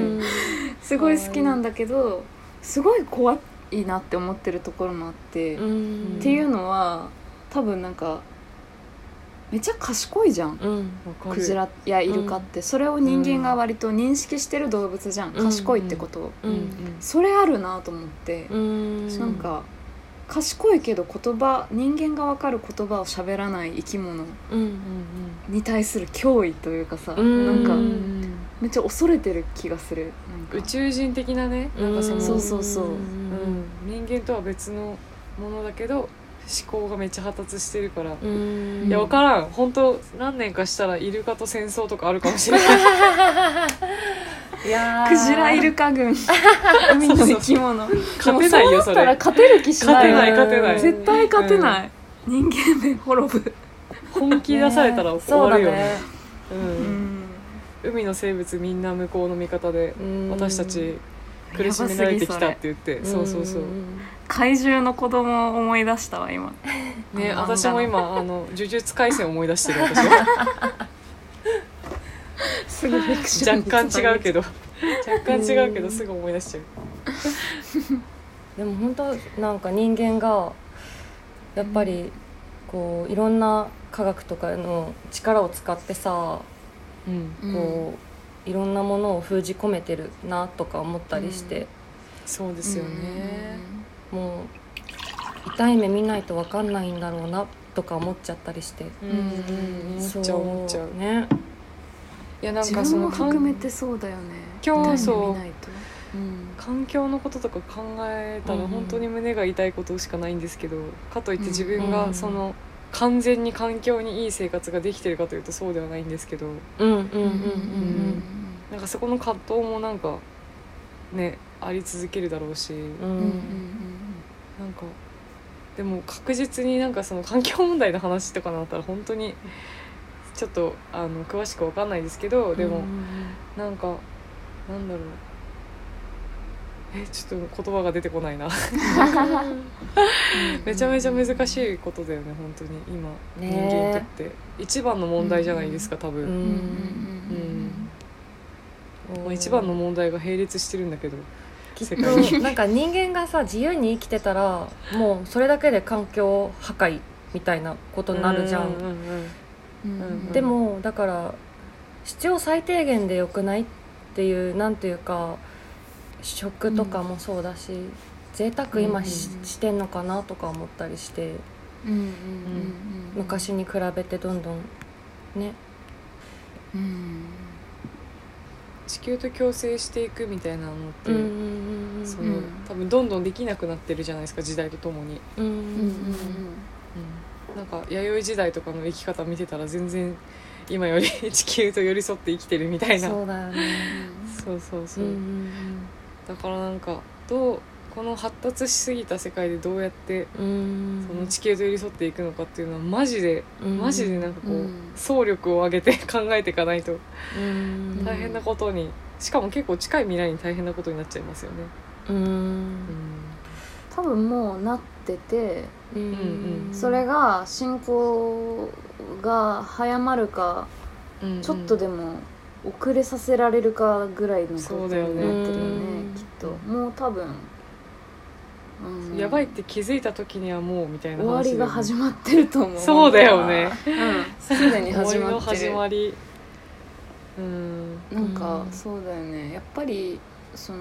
すごい好きなんだけどすごい怖いなって思ってるところもあって、っうん。ていうのは多分なんかめっちゃ賢いじゃん。うんクジラやイルカって、それを人間が割と認識してる動物じゃん、うん。賢いってこと。を、うん。うん。それあるなと思って、うん。なんか賢いけど言葉人間が分かる言葉を喋らない生き物うん。うんに対する脅威というかさ、うん。なんかうん。うんめっちゃ恐れてる気がする。宇宙人的なねなんかその、そうそうそう。うん。人間とは別のものだけど思考がめっちゃ発達してるから、うん。いや分からん。本当何年かしたらイルカと戦争とかあるかもしれない。いやー。クジライルカ軍。海の生き物勝てないよそでもそうなったられ勝てる気しない。勝てない勝てない。絶対勝てない、人間で滅ぶ、本気出されたら 終わるよね。ねううんん。海の生物みんな向こうの味方でうん。私たち苦しめられてきたって言って。そうそうそう。怪獣の子供を思い出したわ今。ね私も今あの呪術廻戦を思い出してる私は すぐフィクション若干違うけど。若干違うけどすぐ思い出しちゃうでも本当なんか人間がやっぱりこういろんな科学とかの力を使ってさうん。こういろんなものを封じ込めてるなとか思ったりして、そうですよね。もう痛い目見ないと分かんないんだろうなとか思っちゃったりして。うん。うん。思っちゃう思っちゃう。そね。いやなん自かその分も含めてそうだよね。今日そう。うん。環境のこととか考えたらうん本当に胸が痛いことしかないんですけどかといって自分うん。がその完全に環境にいい生活ができてるかというとそうではないんですけど。うんうんうんうんなんかそこの葛藤もなんかねあり続けるだろうし。うんなんかでも確実になんかその環境問題の話とかなったら本当にちょっとあの詳しくわかんないですけどでも、なんかなんだろうえちょっと言葉が出てこないな。めちゃめちゃ難しいことだよね本当に今、ね。人間にとって。一番の問題じゃないですか多分、うん。うん。うん。まあ、一番の問題が並列してるんだけどきっなんか人間がさ自由に生きてたらもうそれだけで環境破壊みたいなことになるじゃん,、ううんうんうん。うん。でもだから必要最低限でよくないっていうなんていうか食とかもそうだし、贅沢今し,、うんしてんのかなとか思ったりしてうんうんうんうん昔に比べてどんどんね。うん。地球と共生していくみたいなのって、うんうんうんそのうん。多分どんどんできなくなってるじゃないですか時代とともに、うんうんうんうん。なんか弥生時代とかの生き方見てたら全然今より地球と寄り添って生きてるみたいな。そうだよね。そうそうそう、うんうんだからなんかどうこの発達しすぎた世界でどうやってその地球と寄り添っていくのかっていうのはマジで、うん。マジでなんかこう、うん。総力を上げて 考えていかないと。うん。大変なことに、しかも結構近い未来に大変なことになっちゃいますよね。うん。多分もうなっててそれが進行が早まるかうん。ちょっとでも遅れさせられるかぐらいの状態になってるよねうん。きっと。もう多分、うんやばいって気づいた時にはもうみたいな終わりが始ままってると思う。そうだよね。うん。すでに始終わりのまって。る始まり。うん。なんかうんそうだよね。やっぱりその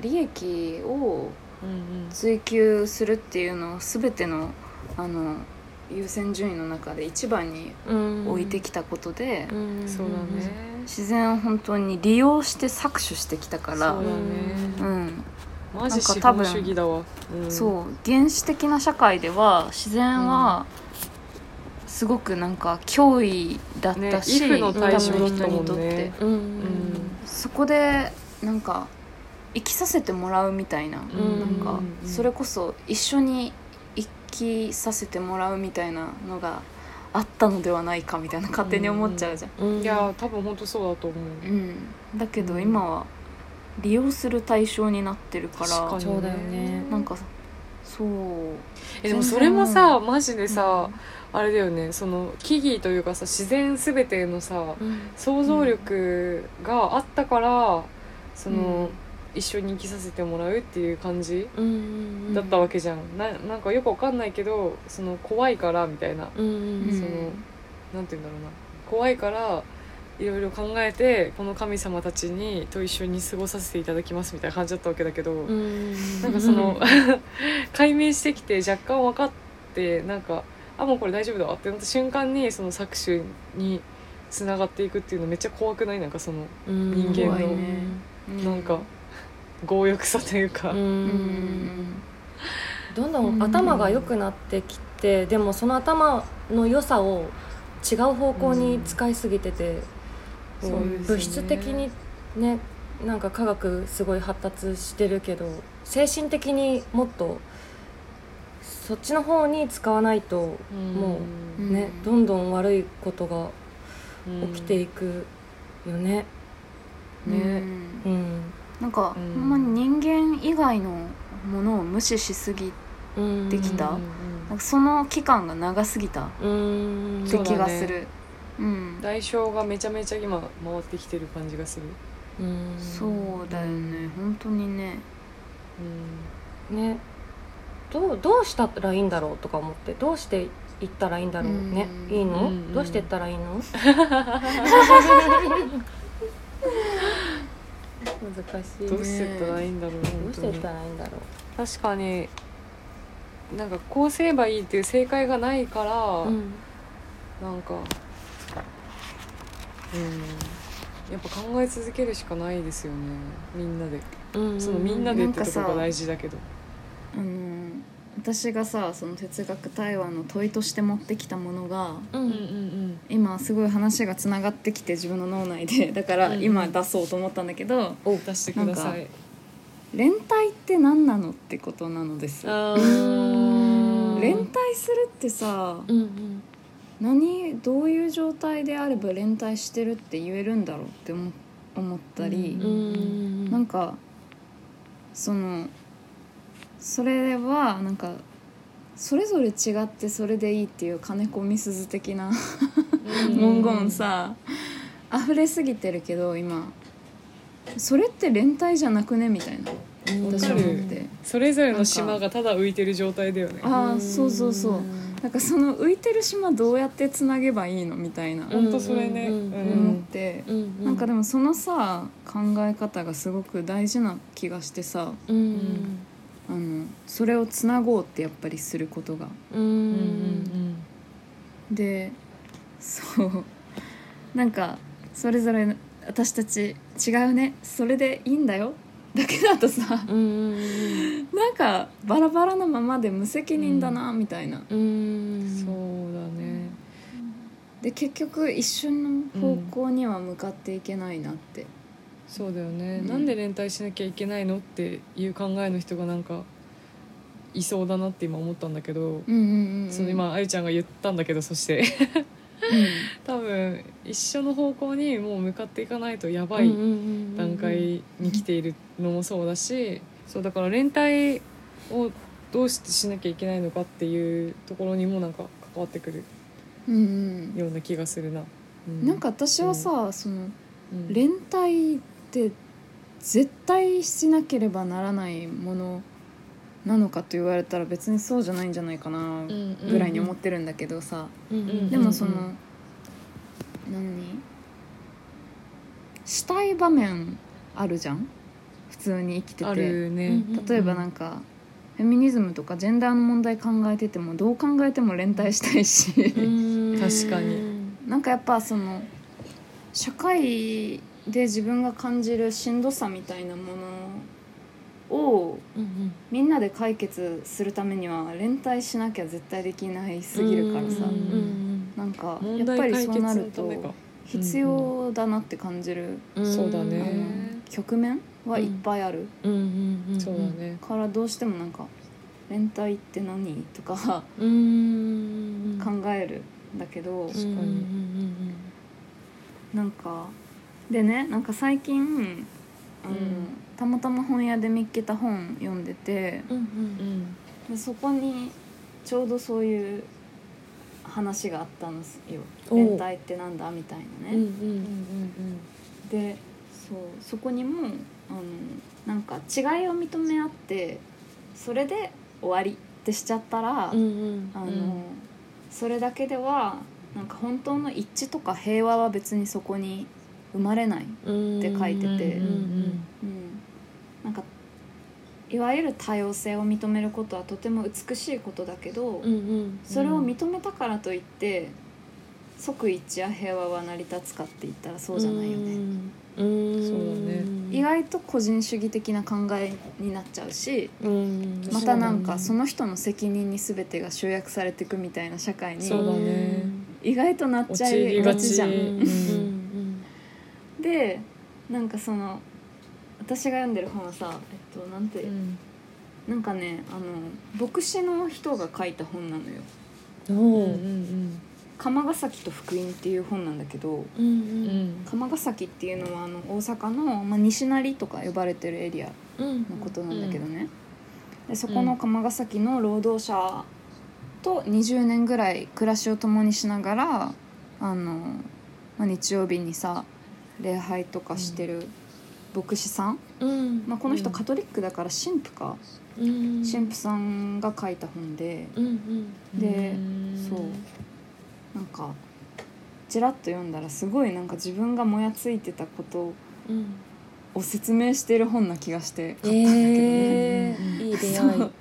利益をうん追求するっていうのを全てのあの優先順位の中で一番にうん。置いてきたことで、うん。そうだね。自然を本当に利用して搾取してきたからそうだね。うん。マジ資うん。そう。原始的な社会では自然はすごくなんか脅威だったし、ねの対象うん。うん。そこでなんか生きさせてもらうみたいな、ん。なんかうんそれこそ一緒に生きさせてもらうみたいなのがあったのではないかみたいな勝手に思っちゃうじゃん。うん。いや多分本当そうだと思う。うん、だけどうん。今は利用する対象になってるから確かにそうだよね。なんかそう。えでもそれもさマジでさ、あれだよね。その木々というかさ自然全てのさうん。想像力があったからその、うん一緒に生きさせてもらうっていう感じうんうんだったわけじゃん、ななんかよくわかんないけどその怖いからみたいな、うんうんそのなんて言うんだろうな。怖いからいろいろ考えてこの神様たちにと一緒に過ごさせていただきますみたいな感じだったわけだけど、うんなんかその 解明してきて若干分かってなんかあもうこれ大丈夫だわってなった瞬間にその搾取につながっていくっていうのめっちゃ怖くない？なんかそのうん。人間のね。なんか強欲さというか、うん。うん。どんどん頭が良くなってきてでもその頭の良さを違う方向に使いすぎてて、こうそうですね。物質的にねなんか科学すごい発達してるけど精神的にもっとそっちの方に使わないともうん。ね、どんどん悪いことがうん起きていくよね。うん。ね。うんなんか、うん。ほんまに人間以外のものを無視しすぎうんできたうん。なんかその期間が長すぎた。うん。って気がする。うん。代償がめちゃめちゃ今回ってきてる感じがする、うんそうだよね。本当にね。ね。どうどうしたらいいんだろうとか思ってどうしていったらいいんだろうね。うん。いいの、うんどうしていったらいいの？難しいね。どうしてったらいいんだろう、どうしてたらいいんだろ確かになんかこうすればいいっていう正解がないから、う、うん。なんかうん。やっぱ考え続けるしかないですよね。みんなで。うんそのみんなでってとこが大事だけど。あの私がさその哲学対話の問いとして持ってきたものがううん。んうん今すごい話がつながってきて自分の脳内で。だからうん。今出そうと思ったんだけど、うん出してください。連帯って何なのってことなのです。連帯するってさうんうん。何どういう状態であれば連帯してるって言えるんだろうって思思ったり、うんうん。なんかそのそれはなんかそれぞれ違ってそれでいいっていう金子みすず的な文言さ溢れすぎてるけど今それって連帯じゃなくねみたいな私は思って。それぞれの島がただ浮いてる状態だよね。ああそうそうそう。なんかその浮いてる島どうやってつなげばいいのみたいなほんとそれね。うんう思っんてうん。なんかでもそのさ考え方がすごく大事な気がしてさうんあのそれをつなごうってやっぱりすることが。うん。うんうんでそう。なんかそれぞれ私たち違うね。それでいいんだよ。だけだとさうんうんなんかバラバラなままで無責任だなみたいな、うん。うんそうだね。で結局一緒の方向には向かっていけないなって、そうだよね、うん。なんで連帯しなきゃいけないのっていう考えの人がなんかいそうだなって今思ったんだけど、うんうんうんうん。その今あゆちゃんが言ったんだけどそして多分一緒の方向にもう向かっていかないとやばい段階に来ているのもそうだしそうだから連帯をどうしてしなきゃいけないのかっていうところにもなんか関わってくるような気がするな。ううん。なんか私はさ、そのうん。連帯って絶対しなければならないものなのかと言われたら別にそうじゃないんじゃないかなうんぐらいに思ってるんだけどさ、んでもその、うん。うん何？したい場面あるじゃん？普通に生きてあてるね。例えばなんか、フェミニズムとかジェンダーの問題考えててもどう考えても連帯したいし、確かに。なんかやっぱその社会で自分が感じるしんどさみたいなものをみんなで解決するためには連帯しなきゃ絶対できないすぎるからさ。うんなんか問やっぱりそうなるのためかと。必要だなって感じる、そうだね。局面はいっぱいある、そうだね。からどうしてもなんか「連帯って何?」とか考うん。えるんだけど、確かに。なんかでねなんか最近あの、うん。たまたま本屋で見っけた本読んでてうんでそこにちょうどそういう話があったんですよ「おう。連帯ってなんだ?」みたいなね。うんでそうそこにもあのなんか違いを認め合ってそれで終わりってしちゃったら、あのうんそれだけではなんか本当の一致とか平和は別にそこに生まれない、って書いてて。なんかいわゆる多様性を認めることはとても美しいことだけど、それを認めたからといって即一致や平和は成り立つかって言ったらそうじゃないよね。うん。そうだね。意外と個人主義的な考えになっちゃうしうん。またなんかそその人の責任に全てが集約されていくみたいな社会に意外となっちゃいがちじゃんでなんかその私が読んでる本はさえっとなんて、うん。なんかねあの牧師の人が書いた本なのよ。うんおううん「鎌ヶ崎と福音」っていう本なんだけどうんうん。鎌ヶ崎っていうのはあの大阪の、まあ、西成とか呼ばれてるエリアうん。のことなんだけどね、でそこの鎌ヶ崎の労働者と20年ぐらい暮らしを共にしながらあの、まあ、日曜日にさ礼拝とかしてる牧師さん、うん。まあ、この人うん。カトリックだから神父か、うん。神父さんが書いた本で。うんうん。でうん。そう。なんかちらっと読んだらすごいなんか自分がもやついてたことうん。を説明してる本な気がして買ったんだけどね。えーいい出会い。そう。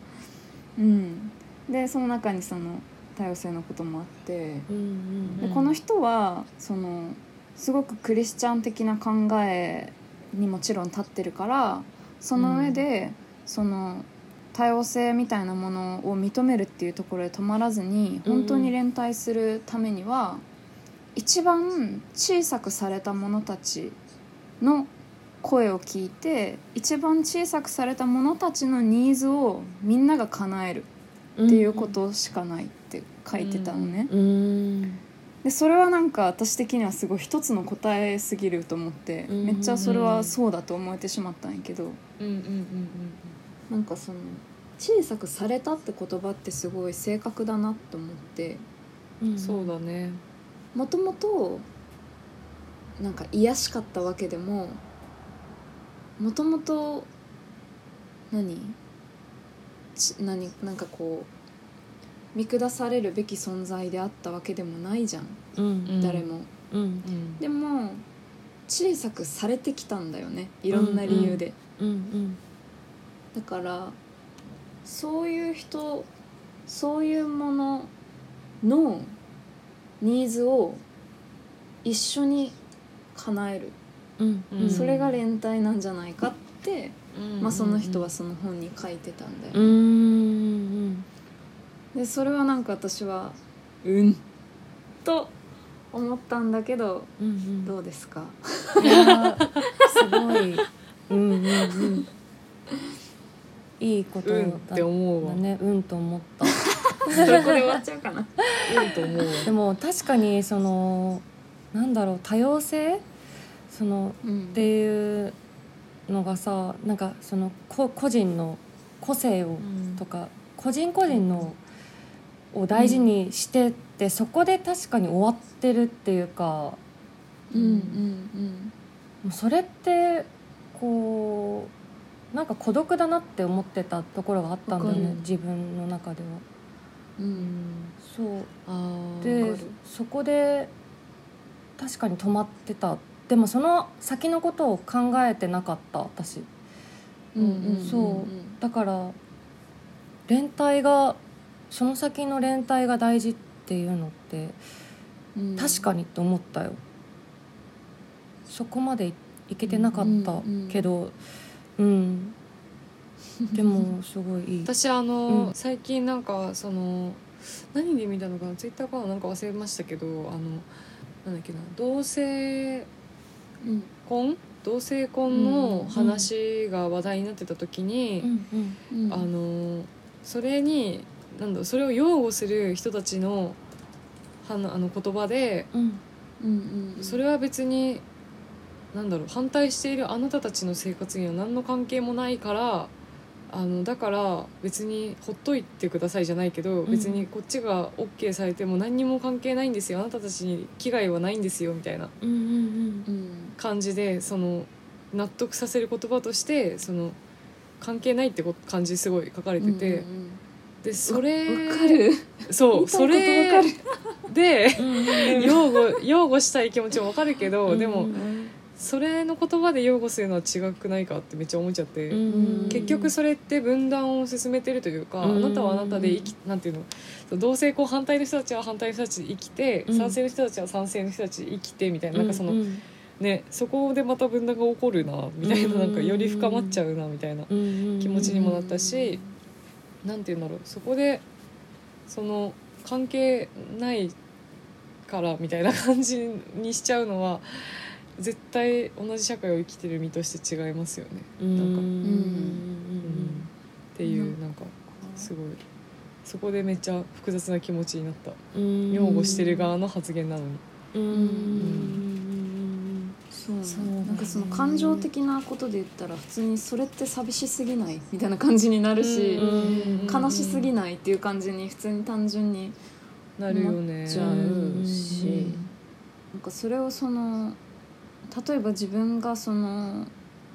うん、でその中にその多様性のこともあって。うんうん。でこの人はそのすごくクリスチャン的な考えにもちろん立ってるからその上で、その多様性みたいなものを認めるっていうところで止まらずにうん。本当に連帯するためには、一番小さくされた者たちの声を聞いて一番小さくされた者たちのニーズをみんなが叶えるっていうことしかないって書いてたのね。うんでそれはなんか私的にはすごい一つの答えすぎると思ってうんめっちゃそれはそうだと思えてしまったんやけど。うんうんうんなんかその小さくされたって言葉ってすごい正確だなって思って。うんそうだね。もともとなんか癒しかったわけでももともと何？ち何？なんかこう見下されるべき存在であったわけでもないじゃん、うん。誰も。うん。うん。でも小さくされてきたんだよね。いろんな理由で、うん。だからそういう人そういうもののニーズを一緒に叶える、うん。うん。それが連帯なんじゃないかって、うん。まあ、その人はその本に書いてたんだよ、うんうんでそれはなんか私はうん。と思ったんだけどうんうん。どうですか？いやーすごい。うんうんうん。いいことだうんって思うわ、ねうんと思った。そこで終わっちゃうかな。うんと思うわ。でも確かにそのなんだろう多様性？そのうん。っていうのがさなんかその個個人の個性をうん。とか個人個人のを大事にしてって、そこで確かに終わってるっていうかうんうんもうそれってこうなんか孤独だなって思ってたところがあったんだよね自分の中では。うんうん。そう。でそこで確かに止まってた。でもその先のことを考えてなかった私。うんうん。そう。だから連帯がその先の連帯が大事っていうのってうん。確かにって思ったよ。そこまでいいけてなかったけどうん、でもすごいいい。私あの、うん。最近なんかその何で見たのかな？ツイッターかな？なんか忘れましたけどあのなんだっけな？同性うん。婚？同性婚の話が話題になってた時に、うんうんうん。あのそれになんだそれを擁護する人たちのはなあの言葉でうん。うんうんそれは別になんだろう反対しているあなたたちの生活には何の関係もないからあのだから別にほっといてくださいじゃないけど、ん。別にこっちが OK されても何にも関係ないんですよ。あなたたちに危害はないんですよみたいなうんうんうん。感じでその納得させる言葉としてその関係ないってこ感じすごい書かれてて、うんでそれわかる。そうそれ言いたいで擁護擁護したい気持ちもわかるけど、うんでもうん。それの言葉で擁護するのは違くないかってめっちゃ思っちゃって、うん結局それって分断を進めてるというか、うんあなたはあなたで生きなんていうの？同性婚反対の人たちは反対の人たちで生きて、うん。賛成の人たちは賛成の人たちで生きてみたいななんかその、うんねそこでまた分断が起こるなみたいなうんなんかより深まっちゃうなみたいなうん。気持ちにもなったし、なんていうんだろう。そこでその関係ないからみたいな感じにしちゃうのは絶対同じ社会を生きてる身として違いますよね。うん。なん。かうん。っていうなんかすごい。そこでめっちゃ複雑な気持ちになった。うん。擁護してる側の発言なのに。うんそう。そうなんかその感情的なことで言ったら普通にそれって寂しすぎないみたいな感じになるしうん悲しすぎないっていう感じに普通に単純になるよね。じゃうしうん。なんかそれをその例えば自分がその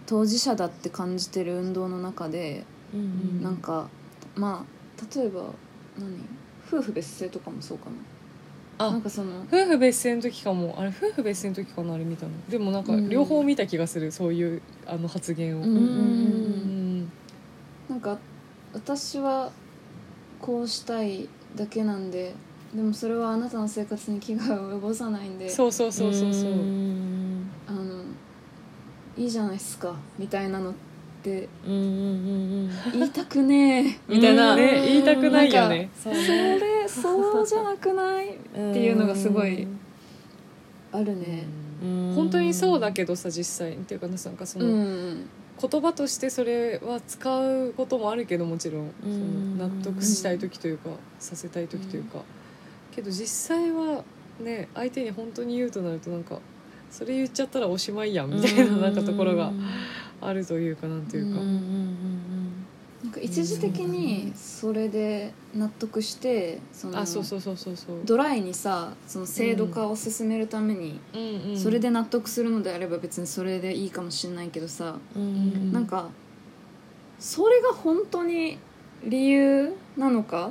当事者だって感じてる運動の中でうんなんかまあ例えば何？夫婦別姓とかもそうかな。あなんかその夫婦別姓の時かも。あれ夫婦別姓の時かなあれ見たの。でもなんかうん。両方見た気がする、そういうあの発言を、うんうんうんううん。んなんか私はこうしたいだけなんででもそれはあなたの生活に危害を及ぼさないんでそうそうそうそうそう、ん。あのいいじゃないですかみたいなのってうんうん言いたくねえ。みたいな、ね言いたくないよね。それそうじゃなくない？っていうのがすごいあるね。うん。本当にそうだけどさ実際っていうかなんかその、うん。言葉としてそれは使うこともあるけどもちろん、そうん。の納得したい時というか、させたい時というか、けど実際はね相手に本当に言うとなるとなんかそれ言っちゃったらおしまいやんみたいななんかところがあるというかなんていうか、うんうんうんなんか一時的にそれで納得してそのあそうそうそうそうそう。ドライにさその制度化を進めるために、それで納得するのであれば別にそれでいいかもしれないけどさ、うんうん。なんかそれが本当に理由なのか、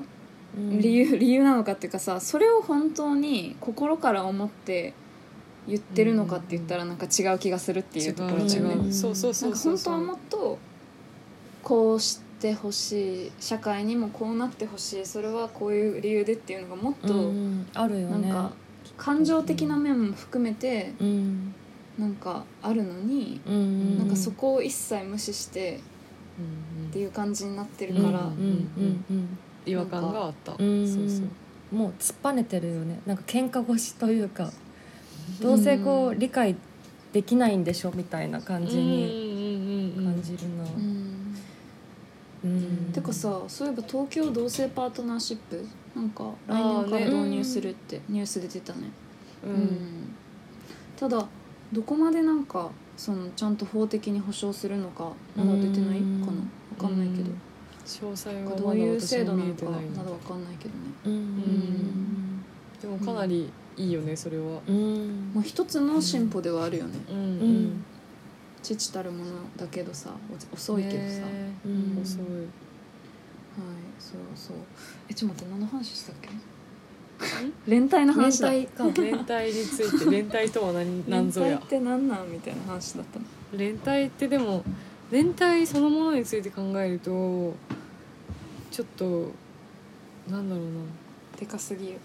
うん。理由理由なのかっていうかさそれを本当に心から思って言ってるのかって言ったらなんか違う気がするっていうところだよね。そうそうそうそうなんか本当はもっとこうしてほしい社会にもこうなってほしい。それはこういう理由でっていうのがもっとうん。あるよね。なんか感情的な面も含めてうん。なんかあるのに、うなんかそこを一切無視してうんっていう感じになってるから、違和感があったうん。そうそうもう突っぱねてるよねなん。か喧嘩腰というかどうせこううん理解できないんでしょみたいな感じにに感じるな。うん。うん。てかさそういえば東京同性パートナーシップなんか来年から導入するってニュースで出てたね。ううん。んただどこまでなんかそのちゃんと法的に保障するのかまだ出てないかうん。な？わかんないけど。詳細はまだどういう制度なのかまだわかんないけどね。うん。でもかなりいいよねそれは。うん。まあ一つの進歩ではあるよね。うん。うん。父たるものだけどさお遅いけどさ、はいねうん。遅い。そうそう。えちょっと待って何の話したっけ？連帯の話だ。連帯か。連帯について連帯とは何？何ぞや？連帯って何なん？みたいな話だったの。連帯ってでも連帯そのものについて考えるとちょっとなんだろうな。でかすぎる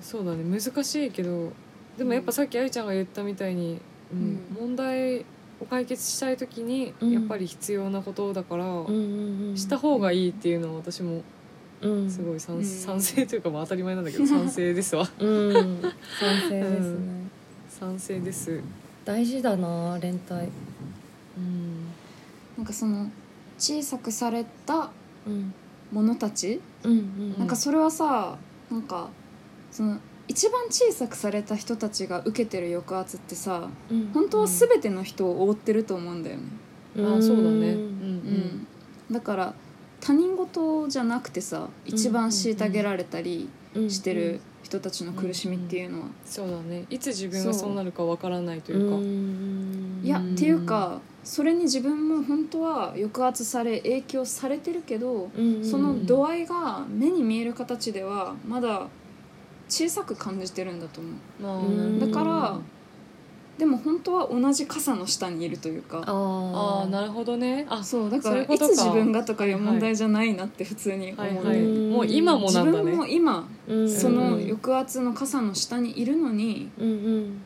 そうだね。難しいけどでもやっぱさっきあゆちゃんが言ったみたいに、うんうん。問題を解決したい時にうん。やっぱり必要なことだから、うんうんうんした方がいいっていうのは私もうん。すごい賛,、うん。賛成というかまあ当たり前なんだけど 賛成ですわ。うん。賛成ですね。賛成です。大事だな連帯。うん。なんかその小さくされたうん。ものたち、うんうん。なんかそれはさなんかその一番小さくされた人たちが受けてる抑圧ってさうん。本当は全ての人を覆ってると思うんだよね、あそうだね。うん。うんうん。だから他人事じゃなくてさ一番虐げられたりうんしてる人たちの苦しみっていうのは、そうだね。いつ自分がそうなるかわからないというか。うん。いや、うんっていうかそれに自分も本当は抑圧され影響されてるけど、うん。その度合いが目に見える形ではまだ小さく感じてるんだと思う。だからでも本当は同じ傘の下にいるというか。あー。ああなるほどね。あそうだからいつ自分がとかいう問題じゃないなって普通に思う、はいねはい。うんもう今も自なんだ分もね今うん。そのうん抑圧の傘の下にいるのにうんうん。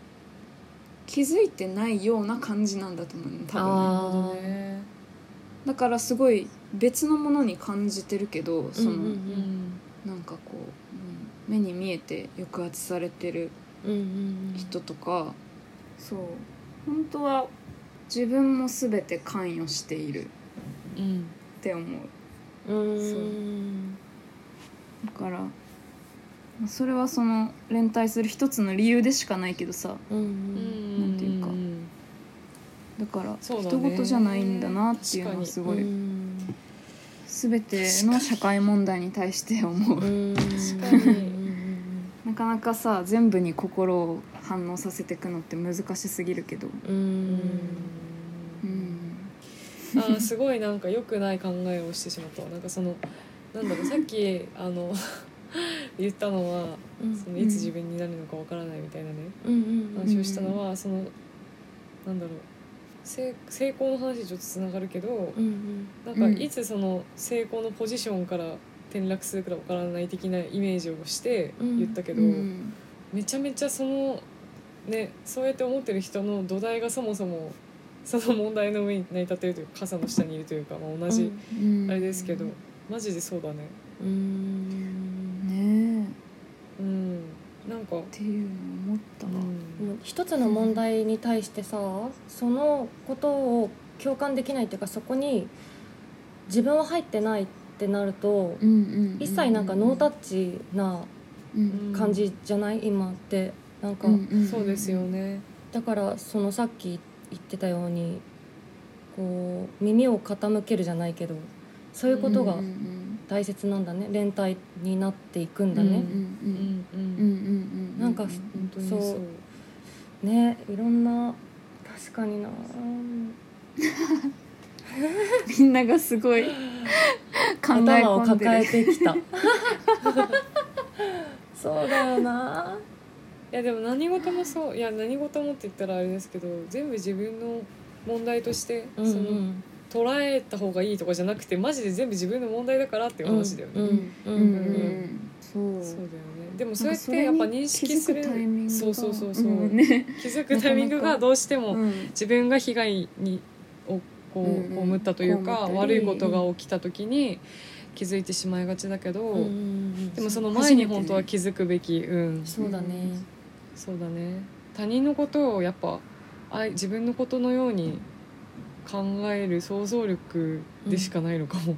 気づいてないような感じなんだと思うね多分。ね。だからすごい別のものに感じてるけどその、うんうんうん。なんかこ目に見えて抑圧されてるうんうん人とか、そう。本当は自分も全て関与しているうんって思う。うん。だからまあそれはその連帯する一つの理由でしかないけどさ。うんうん。なんていうか。だから人事じゃないんだなっていうのはすごい。うん全ての社会問題に対して思う。うん。確かになかなかさ全部に心を反応させていくのって難しすぎるけど。うん。うん。あーすごいなんか良くない考えをしてしまったわ。なんかそのなんだろうさっきあの 言ったのはうん。そのいつ自分になるのかわからないみたいなね話をしたのはそのなんだろう成成功の話にちょっとつながるけどうんうん。なんかうん。いつその成功のポジションから転落するかわからない的なイメージをして言ったけど、うん。めちゃめちゃそのねそうやって思ってる人の土台がそもそも その問題の上に成り立ってるというか傘の下にいるというか、まあ、同じうん。あれですけど、マジでそうだね。うん。ねえうん。なんか、っていうのわ、うんもう一つの問題に対してさそのことを共感できないっていうかそこに自分は入ってないってなると一切なんかノータッチなうん感じじゃない？今って。なんかそうですよね。だからそのさっき言ってたようにこう耳を傾けるじゃないけどそういうことが大切なんだね。連帯になっていくんだね。なんか本当にそうそうねいろんな確かにな。みんながすごい考 え頭を抱えてきた。そうだよな。いやでも何事もそういや何事もって言ったらあれですけど全部自分の問題として、うんその捉えた方がいいとかじゃなくてマジで全部自分の問題だからっていう話だよね。うん。うんうんうんそう。そうだよね。でもそうやってやっぱ認識するそうそうそうそう、ん。ね気づくタイミングがどうしてもうん。自分が被害にをこうんうん。う被ったというか、被ったり。悪いことが起きた時に気づいてしまいがちだけど、うんでもその前に本当は気づくべき、うん。そうだね。そうだね。他人のことをやっぱあい自分のことのように考える想像力でしかないのかも、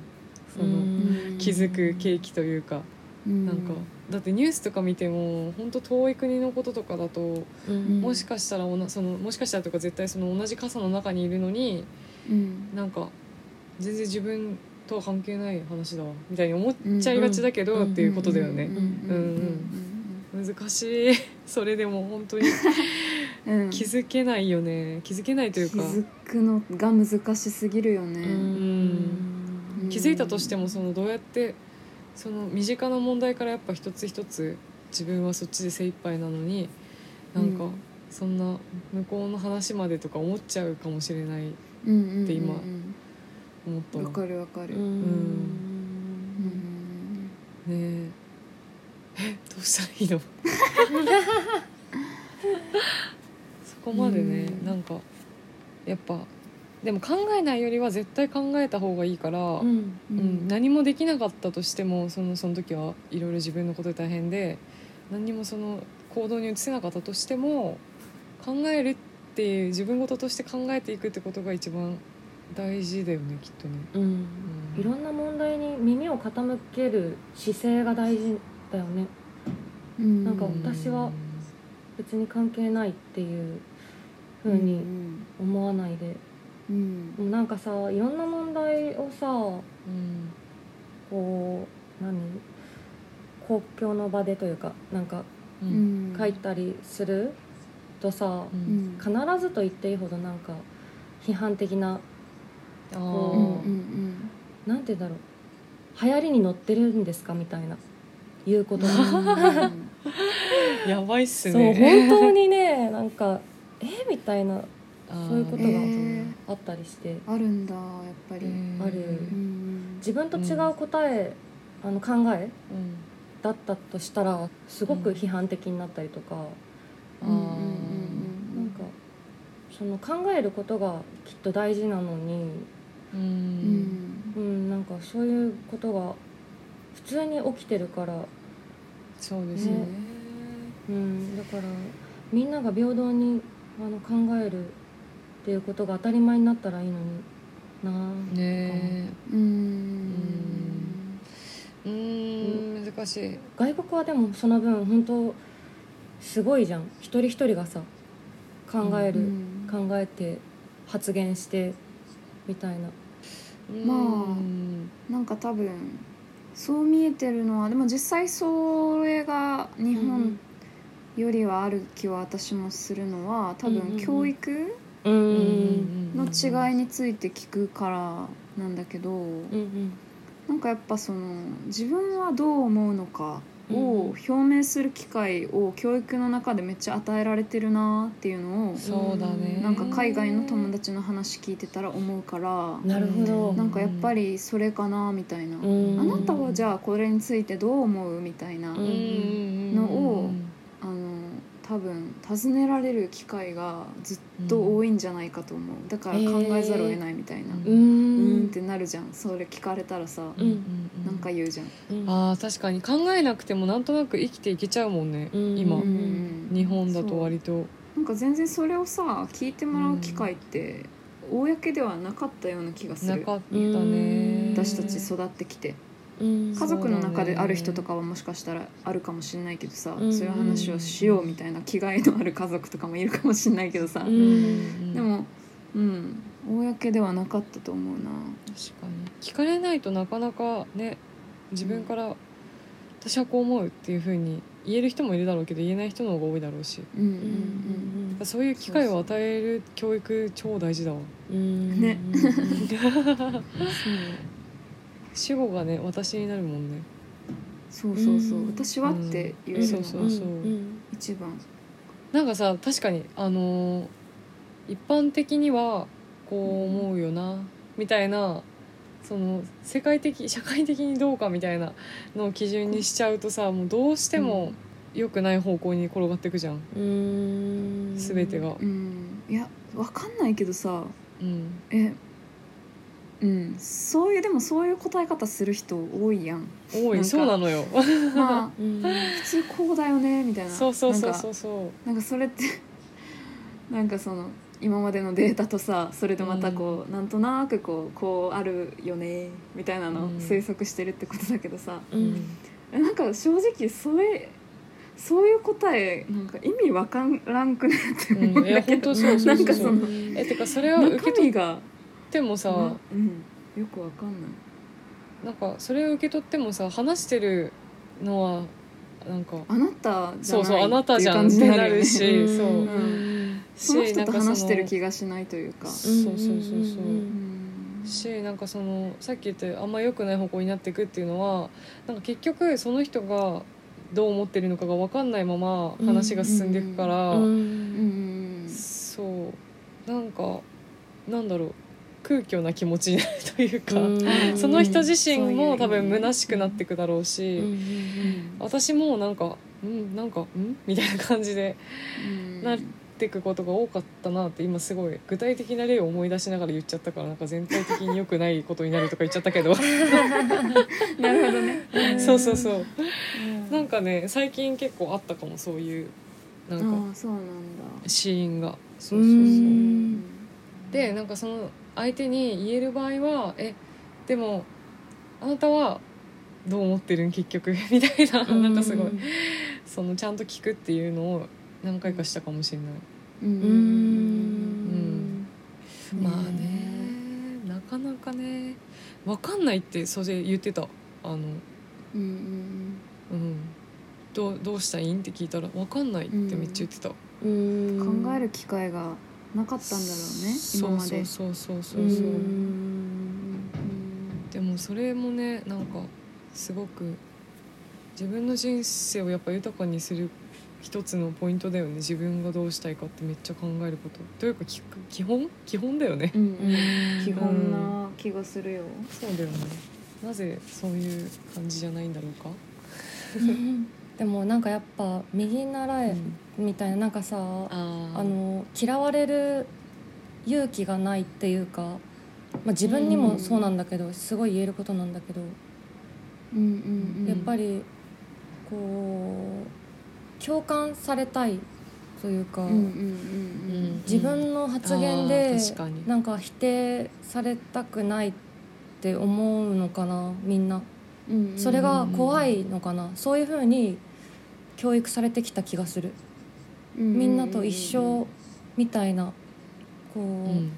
そのうん。気づく契機というか、うんなんかだってニュースとか見ても本当遠い国のこととかだとうん。もしかしたらおなそのもしかしたらとか絶対その同じ傘の中にいるのにうん。なんか全然自分とは関係ない話だわみたいに思っちゃいがちだけど、うん。っていうことだよね、難しい。それでも本当に気づけないよね。気づけないというか。気づくのが難しすぎるよね、うん。気づいたとしてもそのどうやってその身近な問題からやっぱ一つ一つ自分はそっちで精一杯なのになんかうん。そんな向こうの話までとか思っちゃうかもしれないって今思ったわわかるわかる、うん。うん。ねえ。えどうしたらいいの？そこまでねうん。なんかやっぱでも考えないよりは絶対考えた方がいいから、うんうん。何もできなかったとしてもそのその時はいろいろ自分のことで大変で何にもその行動に移せなかったとしても考えるっていう自分事として考えていくってことが一番大事だよねきっとね。うん。うん。いろんな問題に耳を傾ける姿勢が大事だよね。うん。なんか私は別に関係ないっていう風に思わないで、うん。でもなんかさいろんな問題をさうん。こう何？公共の場でというかなんかううん。ん書いたりするとさ、ううん。ん必ずと言っていいほどなんか批判的なあううんなんて言うんだろう。流行りに乗ってるんですかみたいな言うこと。がうん。やばいっすそうね。本当にねなんかえ？みたいなそういうことがえーあったりして。あるんだやっぱり、うん。ある。うん。自分と違う答え、あの考えうん。だったとしたらすごく批判的になったりとか、うんなんかその考えることがきっと大事なのに、ううん。んうん、なんかそういうことが普通に起きてるから、そうですよね。うん、だからみんなが平等にあの考えるっていうことが当たり前になったらいいのになあねうん。えうーん。難しい。外国はでもその分本当すごいじゃん。一人一人がさ考える、うん考えて発言してみたいな。まあうんなんか多分そう見えてるのはでも実際それが日本よりはある気は私もするのは多分教育の違いについて聞くからなん。だけどうん。うん。なん。かやっぱその自分はどう思うのかを表明する機会を教育の中でめっちゃ与えられてるなっていうのをそうだね。なん。か海外の友達の話聞いてたら思うからなるほどなん。かやっぱりそれかなみたいなあなたはじゃあこれについてどう思うみたいなのを多分尋ねられる機会がずっと多いんじゃないかと思う。だから考えざるを得ないみたいな。うううん。んーん。ってなるじゃん。それ聞かれたらさ。うん。なんか言うじゃん。うん。あー確かに考えなくてもなんとなく生きていけちゃうもんね、うん今、うん日本だと割と。なんか全然それをさ聞いてもらう機会って公ではなかったような気がする。なかったうん。ね私たち育ってきて。うん家族の中である人とかはもしかしたらあるかもしれないけどさ、うん。そういう話をしようみたいな気概のある家族とかもいるかもしれないけどさ、うん。でもうん。公ではなかったと思うな。確かに。聞かれないとなかなかね自分から私はこう思うっていうふうに言える人もいるだろうけど言えない人の方が多いだろうし。そういう機会を与える教育超大事だわ。うん。ね 主語がね私になるもんね。そうそうそう、うん。私はって言えるの。がそうそうそう。一番。なんかさ確かにあのー一般的にはこう思うよなみたいなその世界的社会的にどうかみたいなのを基準にしちゃうとさもうどうしても良くない方向に転がっていくじゃん。うん。全てが。うん。いやわかんないけどさ。うん。えうん。そういうでもそういう答え方する人多いやん。多い。なんかそうなのよ。まあ うん。普通こうだよねみたいな。そうそうそうなんかそうそう。なんかそれって なんかその今までのデータとさそれでまたこう、なんとなくこうこうあるよねみたいなのをうん。推測してるってことだけどさ、うん。えなんか正直それそういう答えなんか意味わからんくねって思うんいやだけど、本当そうそうそうそう。なんかそのえてかそれを受け中取っ身がてもさ、なうん、よくわかんない。なんかそれを受け取ってもさ話してるのはなんかあなたじゃそうそうあなたじゃんってなるしうん。そう。うんその人と話してる気がしないというか。そうそうそうそう。うん。しなんかそのさっき言ったあんま良くない方向になっていくっていうのはなんか結局その人がどう思ってるのかが分かんないまま話が進んでいくから、うん。うん。そう。なんかなんだろう空虚な気持ちになるというか、うん。その人自身も多分虚しくなっていくだろうし、うん私もなんかうんなんかん？みたいな感じでうん。なっていくことが多かったなって今すごい具体的な例を思い出しながら言っちゃったからなんか全体的に良くないことになるとか言っちゃったけど。なるほどね。そうそうそう。なんかね最近結構あったかもそういうなんか。シーンが。そうそうそう。うん。でなんかその相手に言える場合は「えでもあなたはどう思ってるん？結局」みたいな。なんかすごい。そのちゃんと聞くっていうのを何回かしたかもしれない。ううん。ん。まあね。なかなかね。分かんないってそれ言ってた。あの。うんうんうん。どうどうしたらいいん？って聞いたら分かんないってめっちゃ言ってた、うん。考える機会がなかったんだろうね今まで。そうそうそうそううそう、ん。でもそれもねなんかすごく自分の人生をやっぱ豊かにする一つのポイントだよね。自分がどうしたいかってめっちゃ考えること。というかき基本？基本だよね。うんうん。うん。基本な気がするよ。そうだよね。なぜそういう感じじゃないんだろうか、でもなんかやっぱ右習えうん。みたいななんかさあの嫌われる勇気がないっていうか、まあ、自分にもそうなんだけどすごい言えることなんだけど、うんうんうんやっぱりこう共感されたいというか、うんうんうん自分の発言あでなんか否定されたくないって思うのかなみんな。うんうんそれが怖いのかな？そういうふうに教育されてきた気がする。みんなと一緒みたいなこう、うん。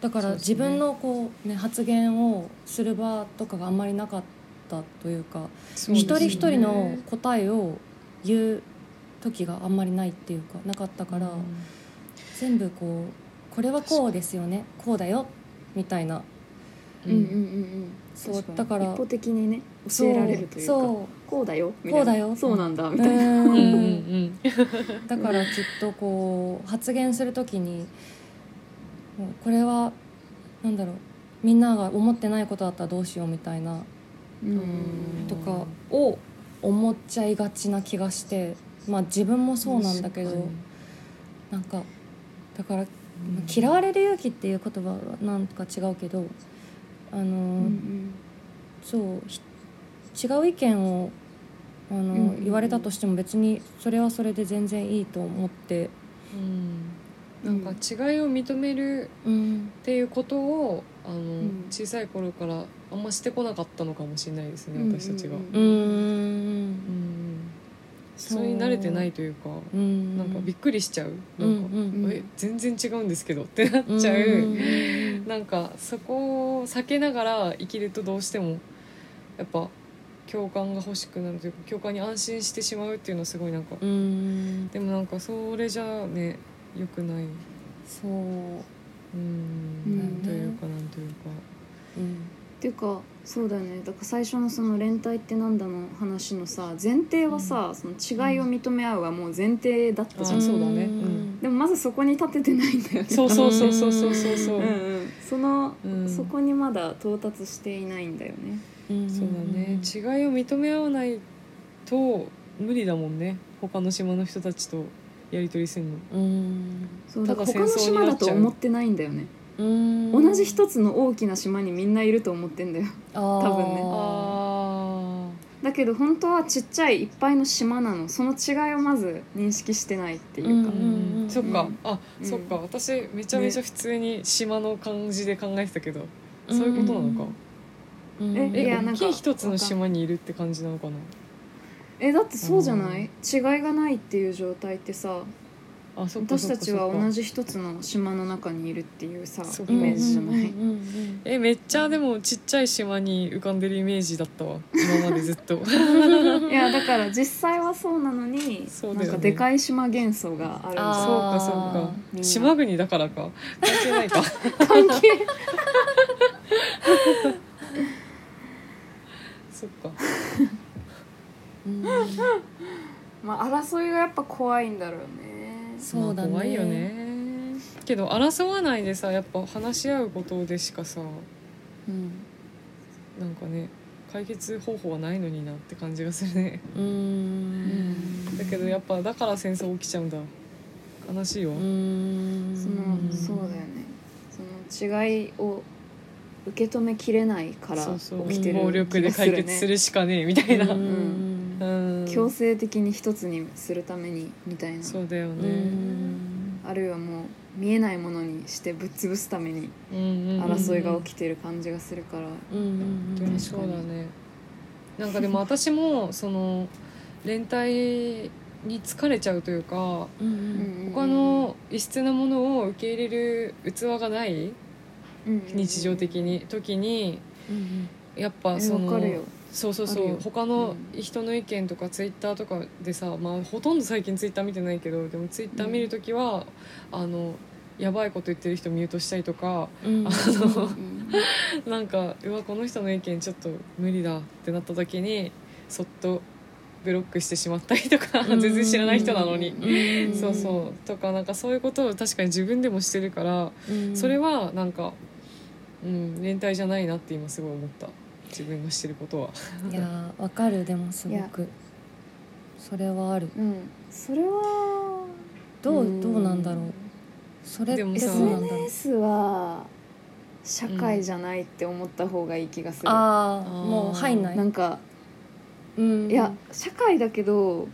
だから自分のこう、ね、発言をする場とかがあんまりなかったというか一人一人の答えを言う時があんまりないっていうかなかったから、全部こうこれはこうですよねこうだよみたいなううんうんうん。うんそうだから一方的にね教えられるというかそこうだよみたいな。こうだよ。そうなんだうみたいな。うん だからきっとこう発言する時にこれはなんだろうみんなが思ってないことだったらどうしようみたいなうん。とかを思っちゃいがちな気がしてまあ自分もそうなんだけどなんかだから、まあ嫌われる勇気っていう言葉はなんか違うけどあの、うんうんそうひ違う意見をあの、うんうんうん。言われたとしても別にそれはそれで全然いいと思って、うん。なんか違いを認めるうん、っていうことをあの、ん。小さい頃からあんましてこなかったのかもしれないですね私たちが、うんそれに慣れてないというか、うんなんかびっくりしちゃう。うん。なんか、うんえ全然違うんですけどってなっちゃう、うん。なんかそこを避けながら生きるとどうしてもやっぱ共感が欲しくなるというか共感に安心してしまうっていうのはすごいなんか、うん。でもなんかそれじゃね良くない。そう、うん、うんなんというかなんというか。うんっていうかそうだよね。だから最初のその連帯ってなんだの話のさ前提はさ、その違いを認め合うはもう前提だったじゃん、あそうだね。うん。でもまずそこに立ててないんだよね。そうそうそうそうそうそう。そう、うんうん。その、うん。そこにまだ到達していないんだよね。うん。そうだね。違いを認め合わないと無理だもんね。他の島の人たちとやり取りするの。うん。そだだから他の島だと思ってないんだよね。うん同じ一つの大きな島にみんないると思ってんだよ。多多分ね。あだけど本当はちっちゃいいっぱいの島なの。その違いをまず認識してないっていうか、そっか、うんあ、うん。そっか。私めちゃめちゃ普通に島の感じで考えてたけど、そういうことなのか、うん。ええいやなんか大きい一つの島にいるって感じなのかな？えだってそうじゃない、違いがないっていう状態ってさあそっか私たちは同じ一つの島の中にいるっていうさイメージじゃない、うんうんうんえめっちゃでもちっちゃい島に浮かんでるイメージだったわ。今までずっと。いやだから実際はそうなのに、ね。なんかでかい島幻想があるんじゃそうんかそうか。島国だからか。関係ないか。関係そっか。うん。まあ争いがやっぱ怖いんだろうねそうだね。まあ怖いよねけど争わないでさやっぱ話し合うことでしかさうん。なんかね解決方法はないのになって感じがするね。うん。だけどやっぱだから戦争起きちゃうんだ。悲しいよ、うん。そのそうだよね。その違いを受け止めきれないからそうそう。起きてる暴力で解決するしかねえみたいな、ううん。ん強制的に一つにするためにみたいな。そうだようね、ん。あるいはもう見えないものにしてぶっ潰すためにうんうんうん争いが起きてる感じがするから、うんうん本当に。そうだね。なんかでも私もその 連帯に疲れちゃうというかうんうん他の異質なものを受け入れる器がない？日常的に時に。うんやっぱえそのわかるよそうそうそう。他の人の意見とかツイッターとかでさ、まあ、ほとんど最近ツイッター見てないけどでもツイッター見るときは、あのやばいこと言ってる人ミュートしたりとかうん。あのうん。なんかうわこの人の意見ちょっと無理だってなった時にそっとブロックしてしまったりとか全然知らない人なのに。うん。そうそう。とかなんかそういうことを確かに自分でもしてるから、うん。それはなんか、うん、連帯じゃないなって今すごい思った自分がしてることは。いやーわかる。でもすごく。それはある。うん。それはどううん。どうなんだろう。それでもさどうなんだろう。SNS は社会じゃないって思った方がいい気がする、あああー。もう入んない。なんかうん。いや社会だけど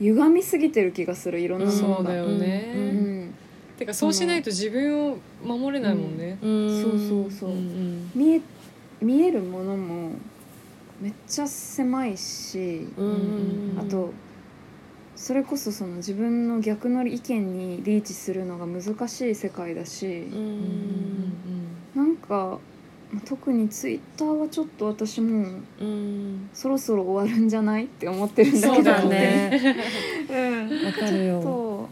歪みすぎてる気がするいろんなものが。そうだよね、うん。うん。てかそうしないと自分を守れないもんね。うん。そうそうそう。う、ん。見え見えるものもめっちゃ狭いし、うんあとそれこそその自分の逆の意見にリーチするのが難しい世界だし、うなんかまあ特にツイッターはちょっと私もううん。そろそろ終わるんじゃないって思ってるんだけど。そうだね。うん。わかるよ。と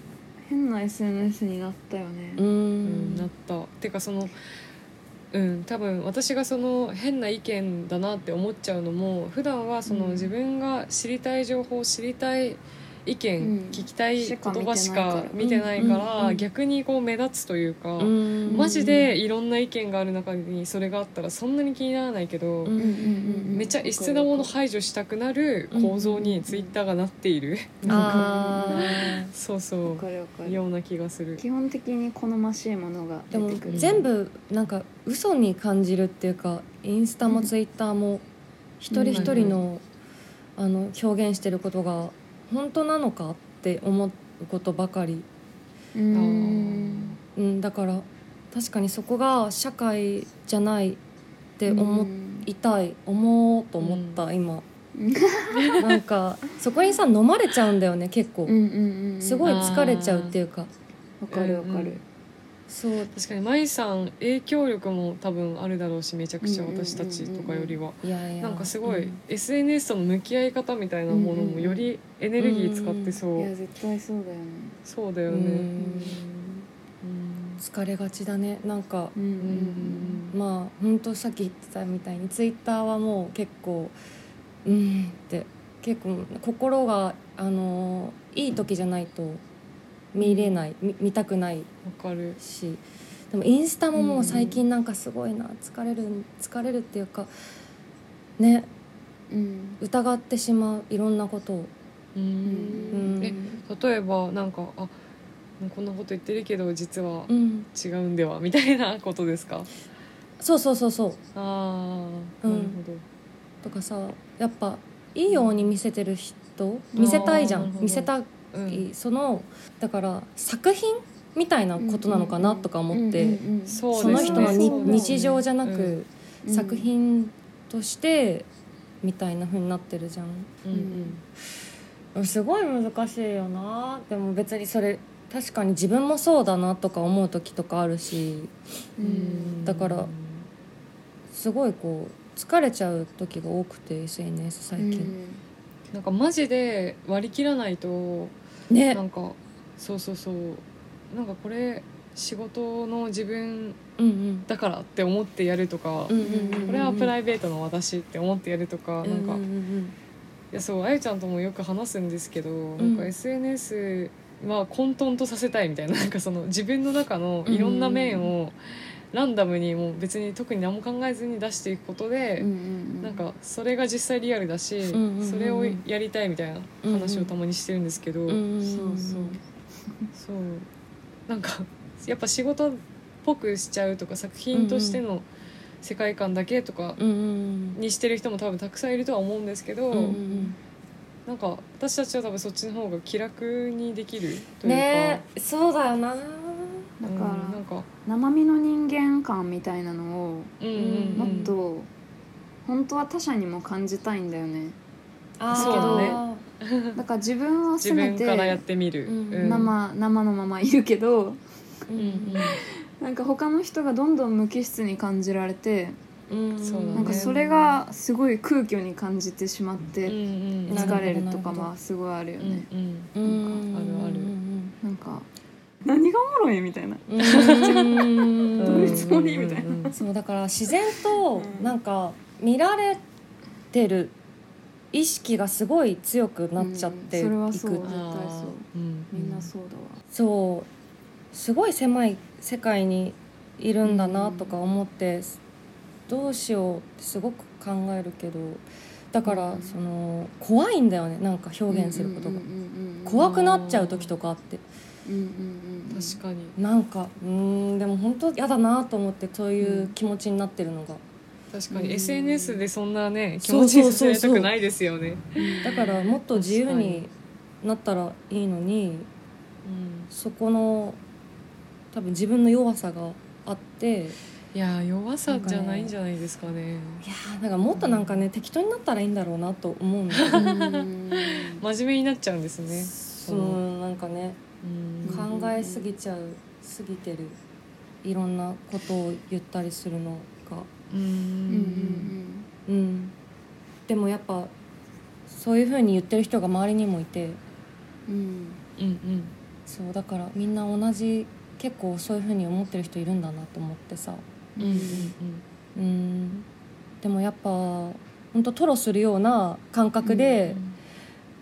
変な SNS になったよね。ううんんなった。てかそのうん多分私がその変な意見だなって思っちゃうのも普段はそのうん。自分が知りたい情報知りたい意見、うん聞きたい言葉しか見見ててないいからら逆にこう目立つというか、うんマジでいろんな意見がある中にそれがあったらそんなに気にならないけど、めっちゃ異質なもの排除したくなる構造にツイッターがなっている、あそうそう。ような気がする。基本的に好ましいものがーでも出てくる。全部なんか嘘に感じるっていうかインスタもツイッターも一人一人のあの表現してることが本当なのかって思うことばかり。うーん。うん、だから確かにそこが社会じゃないって思いたい。思おうと思った、今うん。なんかそこにさ飲まれちゃうんだよね結構、すごい疲れちゃうっていうか。わかるわかるそう確かに舞さん影響力も多分あるだろうしめちゃくちゃ私たちとかよりは。いやいや。なんかすごい、うん。SNS との向き合い方みたいなものもよりエネルギー使ってそう、いや絶対そうだよね。そうだよね、うん。うん疲れがちだね。なんかうんうんうんまあ本当さっき言ってたみたいにツイッターはもう結構うんって結構心があのいい時じゃないと見れない見見たくない。わかる。しでもインスタももう最近なんかすごいな疲れる疲れるっていうかね。うん。疑ってしまういろんなことを、ううん。んえ例えばなんかあこんなこと言ってるけど実はうん、違うんではみたいなことですか？そうそうそうそう。ああ、うん。なるとかさやっぱいいように見せてる人？見せたいじゃん。見せたうん、そのだから作品みたいなことなのかなとか思って、うんうんその人のね。日常じゃなく、うん。作品としてみたいな風になってるじゃん。うんすごい難しいよな。でも別にそれ確かに自分もそうだなとか思う時とかあるし。ううん。んだからすごいこう疲れちゃう時が多くて SNS 最近、なんかマジで割り切らないとね。なんかそうそうそう。なんかこれ仕事の自分うんうん。だからって思ってやるとか、うんうんうんうんこれはプライベートの私って思ってやるとか、なんか、うんうんうん。いやそうあゆちゃんともよく話すんですけど、ん。なんか SNS は混沌とさせたいみたいななんかその自分の中のいろんな面をランダムにもう別に特に何も考えずに出していくことで、なんかそれが実際リアルだし、んうんうん。それをやりたいみたいな話をたまにしてるんですけど、うんうんうんそうそう。そう。なんかやっぱ仕事っぽくしちゃうとか作品としての世界観だけとかうんうん。にしてる人も多分たくさんいるとは思うんですけど、うんうんうん。なんか私たちは多分そっちの方が気楽にできるというか、ねえそうだよなだかうんらなんか、生身の人間観みたいなのをもっと本当は他者にも感じたいんだよね。あー。そうだね だから自分を自責めて生生のままいるけどうんうん。なんか他の人がどんどん無機質に感じられてうん。なんかそれがすごい空虚に感じてしまって疲れるとかなるほど。まあすごいあるようんねあるあるなんか何がおもろいみたいな。うん。どういうつもりみたいな。そうだから自然とうん。なんか見られてる意識がすごい強くなっちゃっていく、うん。それはそうあ絶対そう。ーうん。みんなそうだわ。そうすごい狭い世界にいるんだなとか思って、どうしようってすごく考えるけどだからうん。その怖いんだよねなんか表現することが。怖くなっちゃう時とかあってうんうんうん確かに。なんかうーんでも本当嫌だなと思ってそういう気持ちになってるのが。確かに。うん。SNS でそんなね気持ちされたくないですよね。だからもっと自由になったらいいのにうんそこの多分自分の弱さがあって。いや弱さじゃないんじゃないですかね。いやーなんかもっとなんかね適当になったらいいんだろうなと思うんだ 真面目になっちゃうんですね。そのなんかね。うん考えすぎちゃうすぎてる。いろんなことを言ったりするのが。うん。うん。うん。うん。でもやっぱそういうふうに言ってる人が周りにもいて。うん。うんうんうんそうだからみんな同じ結構そういうふうに思ってる人いるんだなと思ってさ。うん。うん。うん。でもやっぱ本当トロするような感覚で、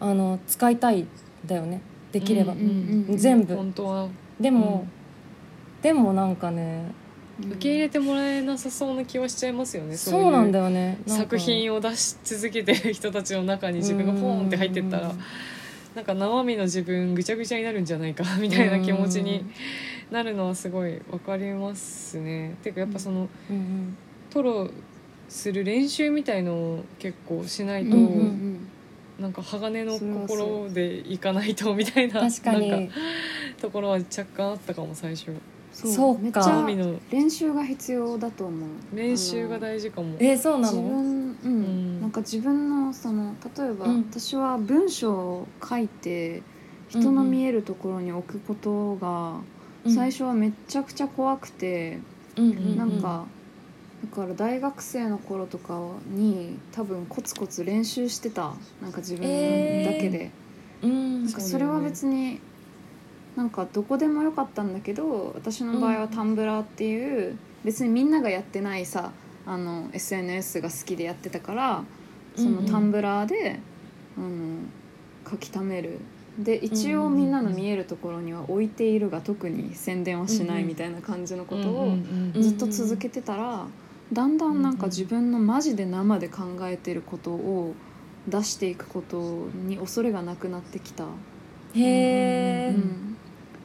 あの使いたいんだよねできれば、うんうんうん全部。本当は。でも、でもなんかね受け入れてもらえなさそうな気はしちゃいますよねそうなんだよよね作品を出し続けてる人たちの中に自分がポーンって入ってったらなんか生身の自分ぐちゃぐちゃになるんじゃないかみたいな気持ちになるのはすごいわかりますね。ていうかやっぱそのうん。うんトロする練習みたいのを結構しないと、うんうんなんか鋼の心でいかないとみたいな確かに。なんかところは若干あったかも最初。そうめっちゃ練習が必要だと思う。練習が事大事かも。えーそうな自の分うん、ん。なんか自分のその例えば、うん。私は文章を書いて人の見えるところに置くことが最初はめっちゃくちゃ怖くて、うんうんうん。なんかだから大学生の頃とかに多分コツコツ練習してた。なんか自分だけで、うんなんかそれは別になんかどこでもよかったんだけど私の場合はタンブラーっていう別にみんながやってないさあの SNS が好きでやってたからそのタンブラーで、あの書き溜める。で一応みんなの見えるところには置いているが特に宣伝はしないみたいな感じのことをずっと続けてたらだんだんなんか自分のマジで生で考えてることを出していくことに恐れがなくなってきた。へえうん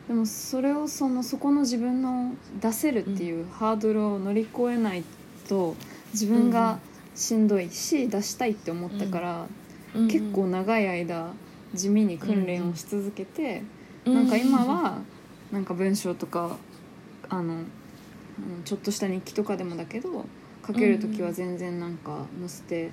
でもそれをそのそこの自分の出せるっていうハードルを乗り越えないと自分がしんどいし出したいって思ったから、結構長い間地味に訓練をし続けて、なんか今はなんか文章とかあのうんちょっとした日記とかでもだけど書ける時は全然なんか載せて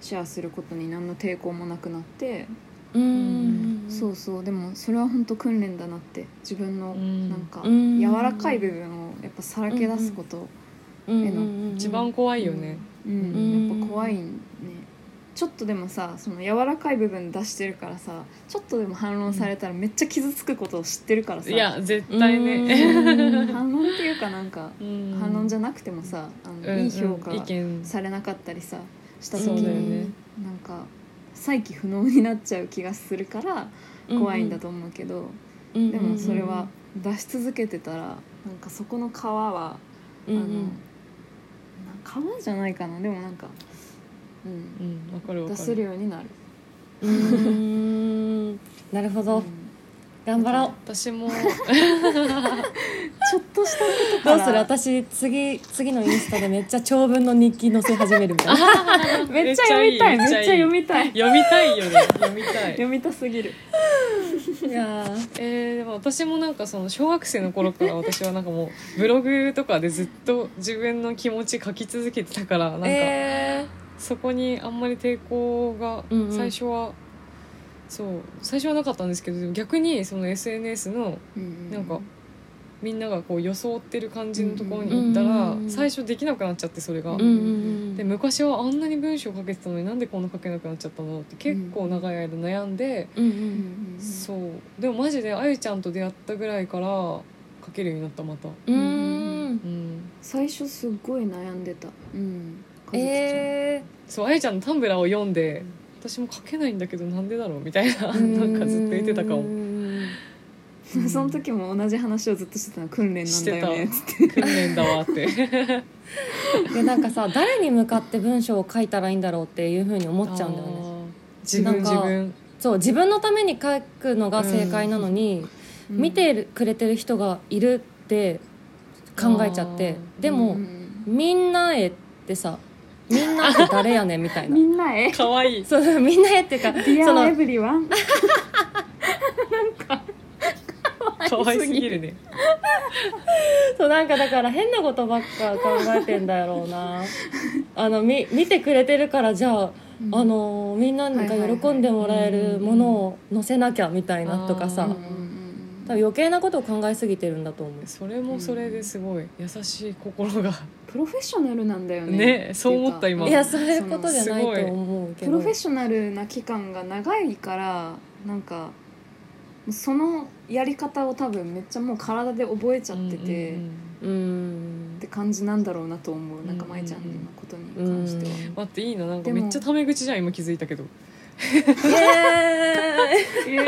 シェアすることに何の抵抗もなくなって。うん。そうそう。でもそれは本当訓練だなって自分のうん。なんかうん。柔らかい部分をやっぱさらけ出すこと、うん。への一番怖いよね。うん。うん。やっぱ怖いねちょっとでもさその柔らかい部分出してるからさちょっとでも反論されたらめっちゃ傷つくことを知ってるからさ。いや絶対ね。反論っていうかなんかうん。反論じゃなくてもさあの、うんいい評価されなかったりさした時に、ね。なんか再起不能になっちゃう気がするから怖いんだと思うけど、でもそれは出し続けてたらなんかそこの皮は、うんうん。あのな皮じゃないかな。でもなんか、うん。うん。わかるわかる。出せるようになる。うんうん。なるほど。うん頑張ろう。私も。ちょっとしたことから。どうする？私次次のインスタでめっちゃ長文の日記載せ始めるみたいな。めっちゃ読みたい。めっちゃ読みたい。読みたいよね。読みたい。読みたすぎる。いやー。えー、でも私もなんかその小学生の頃から私はなんかもうブログとかでずっと自分の気持ち書き続けてたからなんかえそこにあんまり抵抗がうんうん。最初は、そう最初はなかったんですけど逆にその SNS のなんかみんながこう装ってる感じのところに行ったらうんうんうん。最初できなくなっちゃってそれが。で昔はあんなに文章書けてたのになんでこんな書けなくなっちゃったの？って結構長い間悩んで、うんううんんうん。そう。でもマジであゆちゃんと出会ったぐらいから書けるようになったまた。うんうん。うん、最初すっごい悩んでた。うん。えそうあゆちゃんのタンブラーを読んで私も書けないんだけどなんでだろうみたいなーなんかずっと言ってたかも。うん。その時も同じ話をずっとしてたの訓練なんだよねって。訓練だわって。でなんかさ誰に向かって文章を書いたらいいんだろうっていうふうに思っちゃうんだよね。自分自分。そう自分のために書くのが正解なのに、見てくれてる人がいるって考えちゃってでも、うん。みんなへってさみんなって誰やねんみたいな。みんなへ。かわいい。そうみんなへっていうか Dear その everyone。かわいすぎるね。そうなんかだから変なことばっか考えてんだろうな。あのみ見てくれてるからじゃあ、あのみんなが喜んでもらえるものを載せなきゃみたいなとかさ、うんうんうん多分余計なことを考えすぎてるんだと思う。それもそれですごい優しい心が。プロフェッショナルなんだよね。ねそう思った今。いやそういうことじゃないと思うけど。プロフェッショナルな期間が長いからなんかそのやり方を多分めっちゃもう体で覚えちゃってて、うんうんうん。うんって感じなんだろうなと思う。なんかうん舞ちゃんのことに関しては。待っていいななんかめっちゃタメ口じゃん今気づいたけど。イエ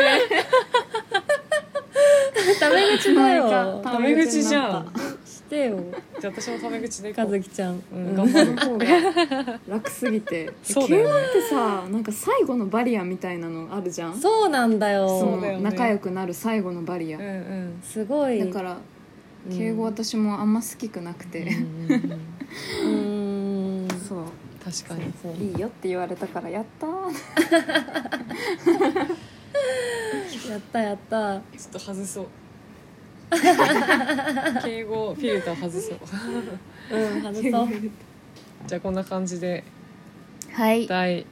タメ口だよ。タメ口じゃん。してよ。じゃあ私もタメ口で和樹ちゃん、うん。頑張る。の方が楽すぎて。そうだよね。ってさなんか最後のバリアみたいなのあるじゃん？そうなんだよ。その仲良くなる最後のバリア、うんうん。すごい。だから敬語私もあんま好きくなくて、うん。そう。確かに。いいよって言われたからやったー やったやった。ちょっと外そう。敬語フィルター外そう。うん外そう。じゃあこんな感じで。はい。第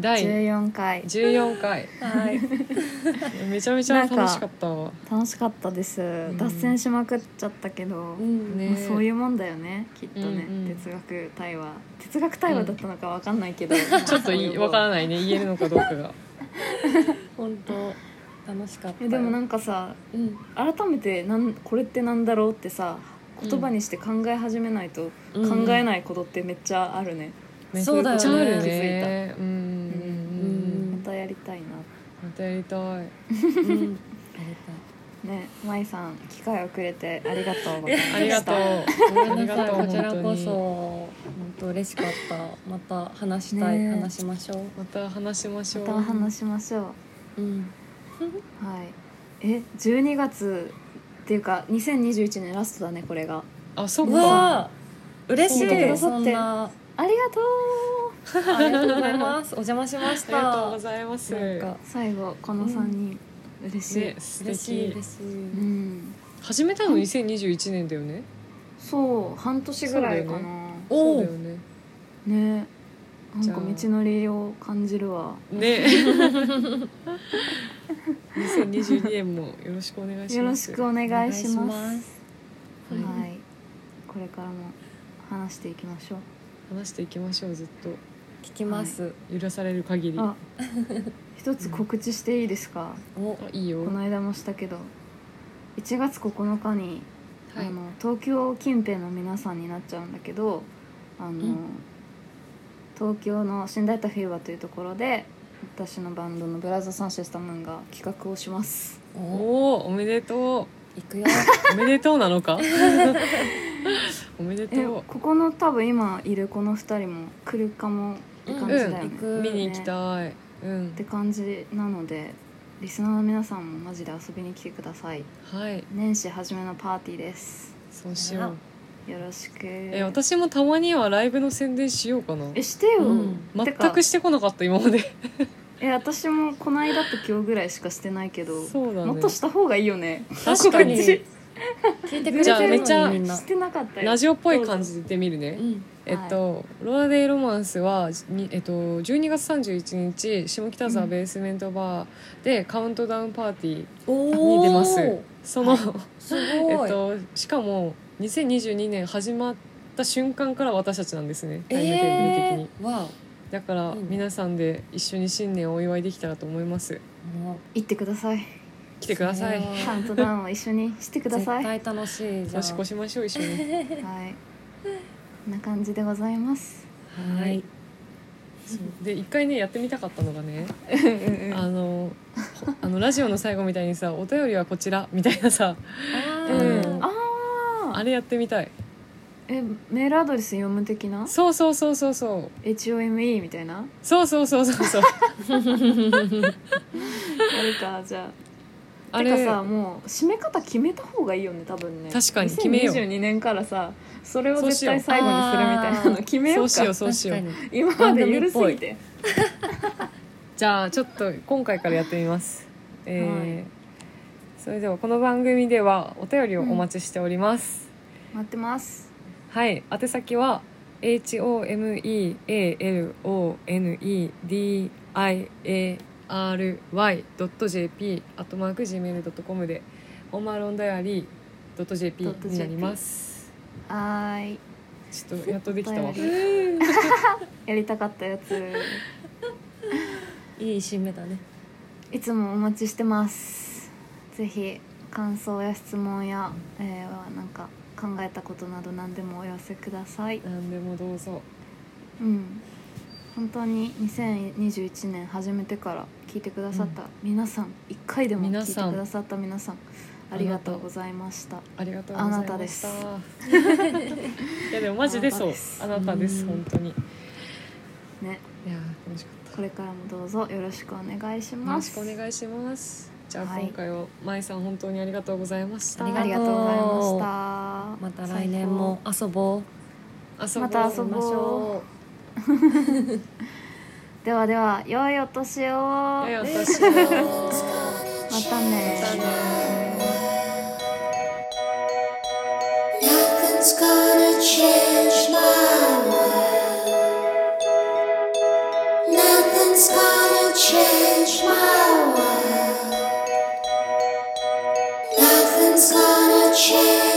第。14回。14回。はい。めちゃめちゃ楽しかったわ。楽しかったです、ん。脱線しまくっちゃったけど、うんね。まあ、そういうもんだよねきっとね、うんうん。哲学対話。哲学対話だったのかわかんないけど、ちょっといいわからないね。言えるのかどうかが。本当楽しかったでもなんかさうん。改めてなんこれってなんだろうってさ言葉にして考え始めないとうん。考えないことってめっちゃあるね、そうだよね。めっちゃある気づいねうん。うん。うんまたやりたいな。またやりたい。うん。やりねまいさん機会をくれてありがとうございました。ありがとう。たいありがとうこちらこそ。本当嬉しかった。また話したい、ね話しましょまた話しましょう。また話しましょうう。うんはい。え12月っていうか2021年ラストだねこれが。あそっか。うわー。嬉し聞いてくだいさって。そんな。ありがとう。ありがとうございます。お邪魔しましありがとうたございます。なんか最後この3人、嬉しい、ね素嬉しい。敵。嬉しい、うん。始めたの2021年だよね。そう半年ぐらいかな。そうだよおおそうだよね。ねなんか道のりを感じるわ。ね。2022年もよろしくお願いします。よろしくお願いします。お願いします。はい、これからも話していきましょう。話していきましょうずっと。聞きます、許される限り。一つ告知していいですか？お。いいよ。この間もしたけど。1月9日に、はい。あの東京近辺の皆さんになっちゃうんだけどあの、ん東京の新大田フィーバーというところで私のバンドのブラザーサンシェスタムーンが企画をします。おおおおめでと行くよ。うおめでとうなのか？おめでえとここの多分今いるこの2人も来るかもって感じだよね、うん行くう見に行きたい。うん。って感じなのでリスナーの皆さんもマジで遊びに来てください。はい。年始初めのパーティーです。そうしようよろしく。え私もたまにはライブの宣伝しようかな。えしてよ、うん。全くしてこなかった今まで。え私もこの間と今日ぐらいしかしてないけど、そうだね。もっとした方がいいよね。確かに。聞いてくれじゃあてるめっちゃのにみんなしてなかったよ。ラジオっぽい感じで見るね。うん。えっと、ロアデイロマンスは、にえっと、12月31日下北沢ベースメントバーでカウントダウンパーティーおに出ます。ーその、はすごい、えっと、しかも2022年始まった瞬間から私たちなんですねタイムテーブル的に、えー、わだから皆さんで一緒に新年をお祝いできたらと思います。おもう。行ってください。来てください。カウントダウンを一緒にしてください。は対楽しいじゃん年越しましょう一緒にこんな感じでございます。はい。そうで一回ねやってみたかったのがねあのほあのラジオの最後みたいにさ「お便りはこちら」みたいなさ。あうん。ー。あああれやってみたい。えメールアドレス読む的な？そうそうそうそうそう。HOME みたいな？そうそうそうそうそう。やるかじゃあ。あれ。てかさもう締め方決めた方がいいよね多分ね。確かに決めよう。2022年からさそれを絶対最後にするみたいなの決めようか。そうしようそうしよう。確かに。今まで緩すぎて。じゃあちょっと今回からやってみます。えーそれではこの番組ではお便りをお待ちしております、待ってます。はい。宛先は homelanediary.jp アットマーク gmail.com でホームアロンダイアリー .jp になります。はーい。ちょっとやっとできたわ。やりたかったやつ。いい締めだね。いつもお待ちしてます。ぜひ感想や質問や、えー、なんか考えたことなど何でもお寄せください。何でもどうぞ。うん。本当に2021年始めてから聞いてくださった。皆さん、一回でも聞いてくださった皆さんありがとうございました。ありがとうございました。あなたです。いやでもマジでそう。ああなたですうん。本当に。いねや楽しかった。これからもどうぞよろしくお願いしよろしますくお願いしますじゃあはい。今回はまいさん本当にありがとうございました。ありありがとうございました。また来年も遊ぼう遊ぼう。また遊ぼう。ではでは良いお年を。良いお年を。またねまたね。Nothing's gonna change my gonna change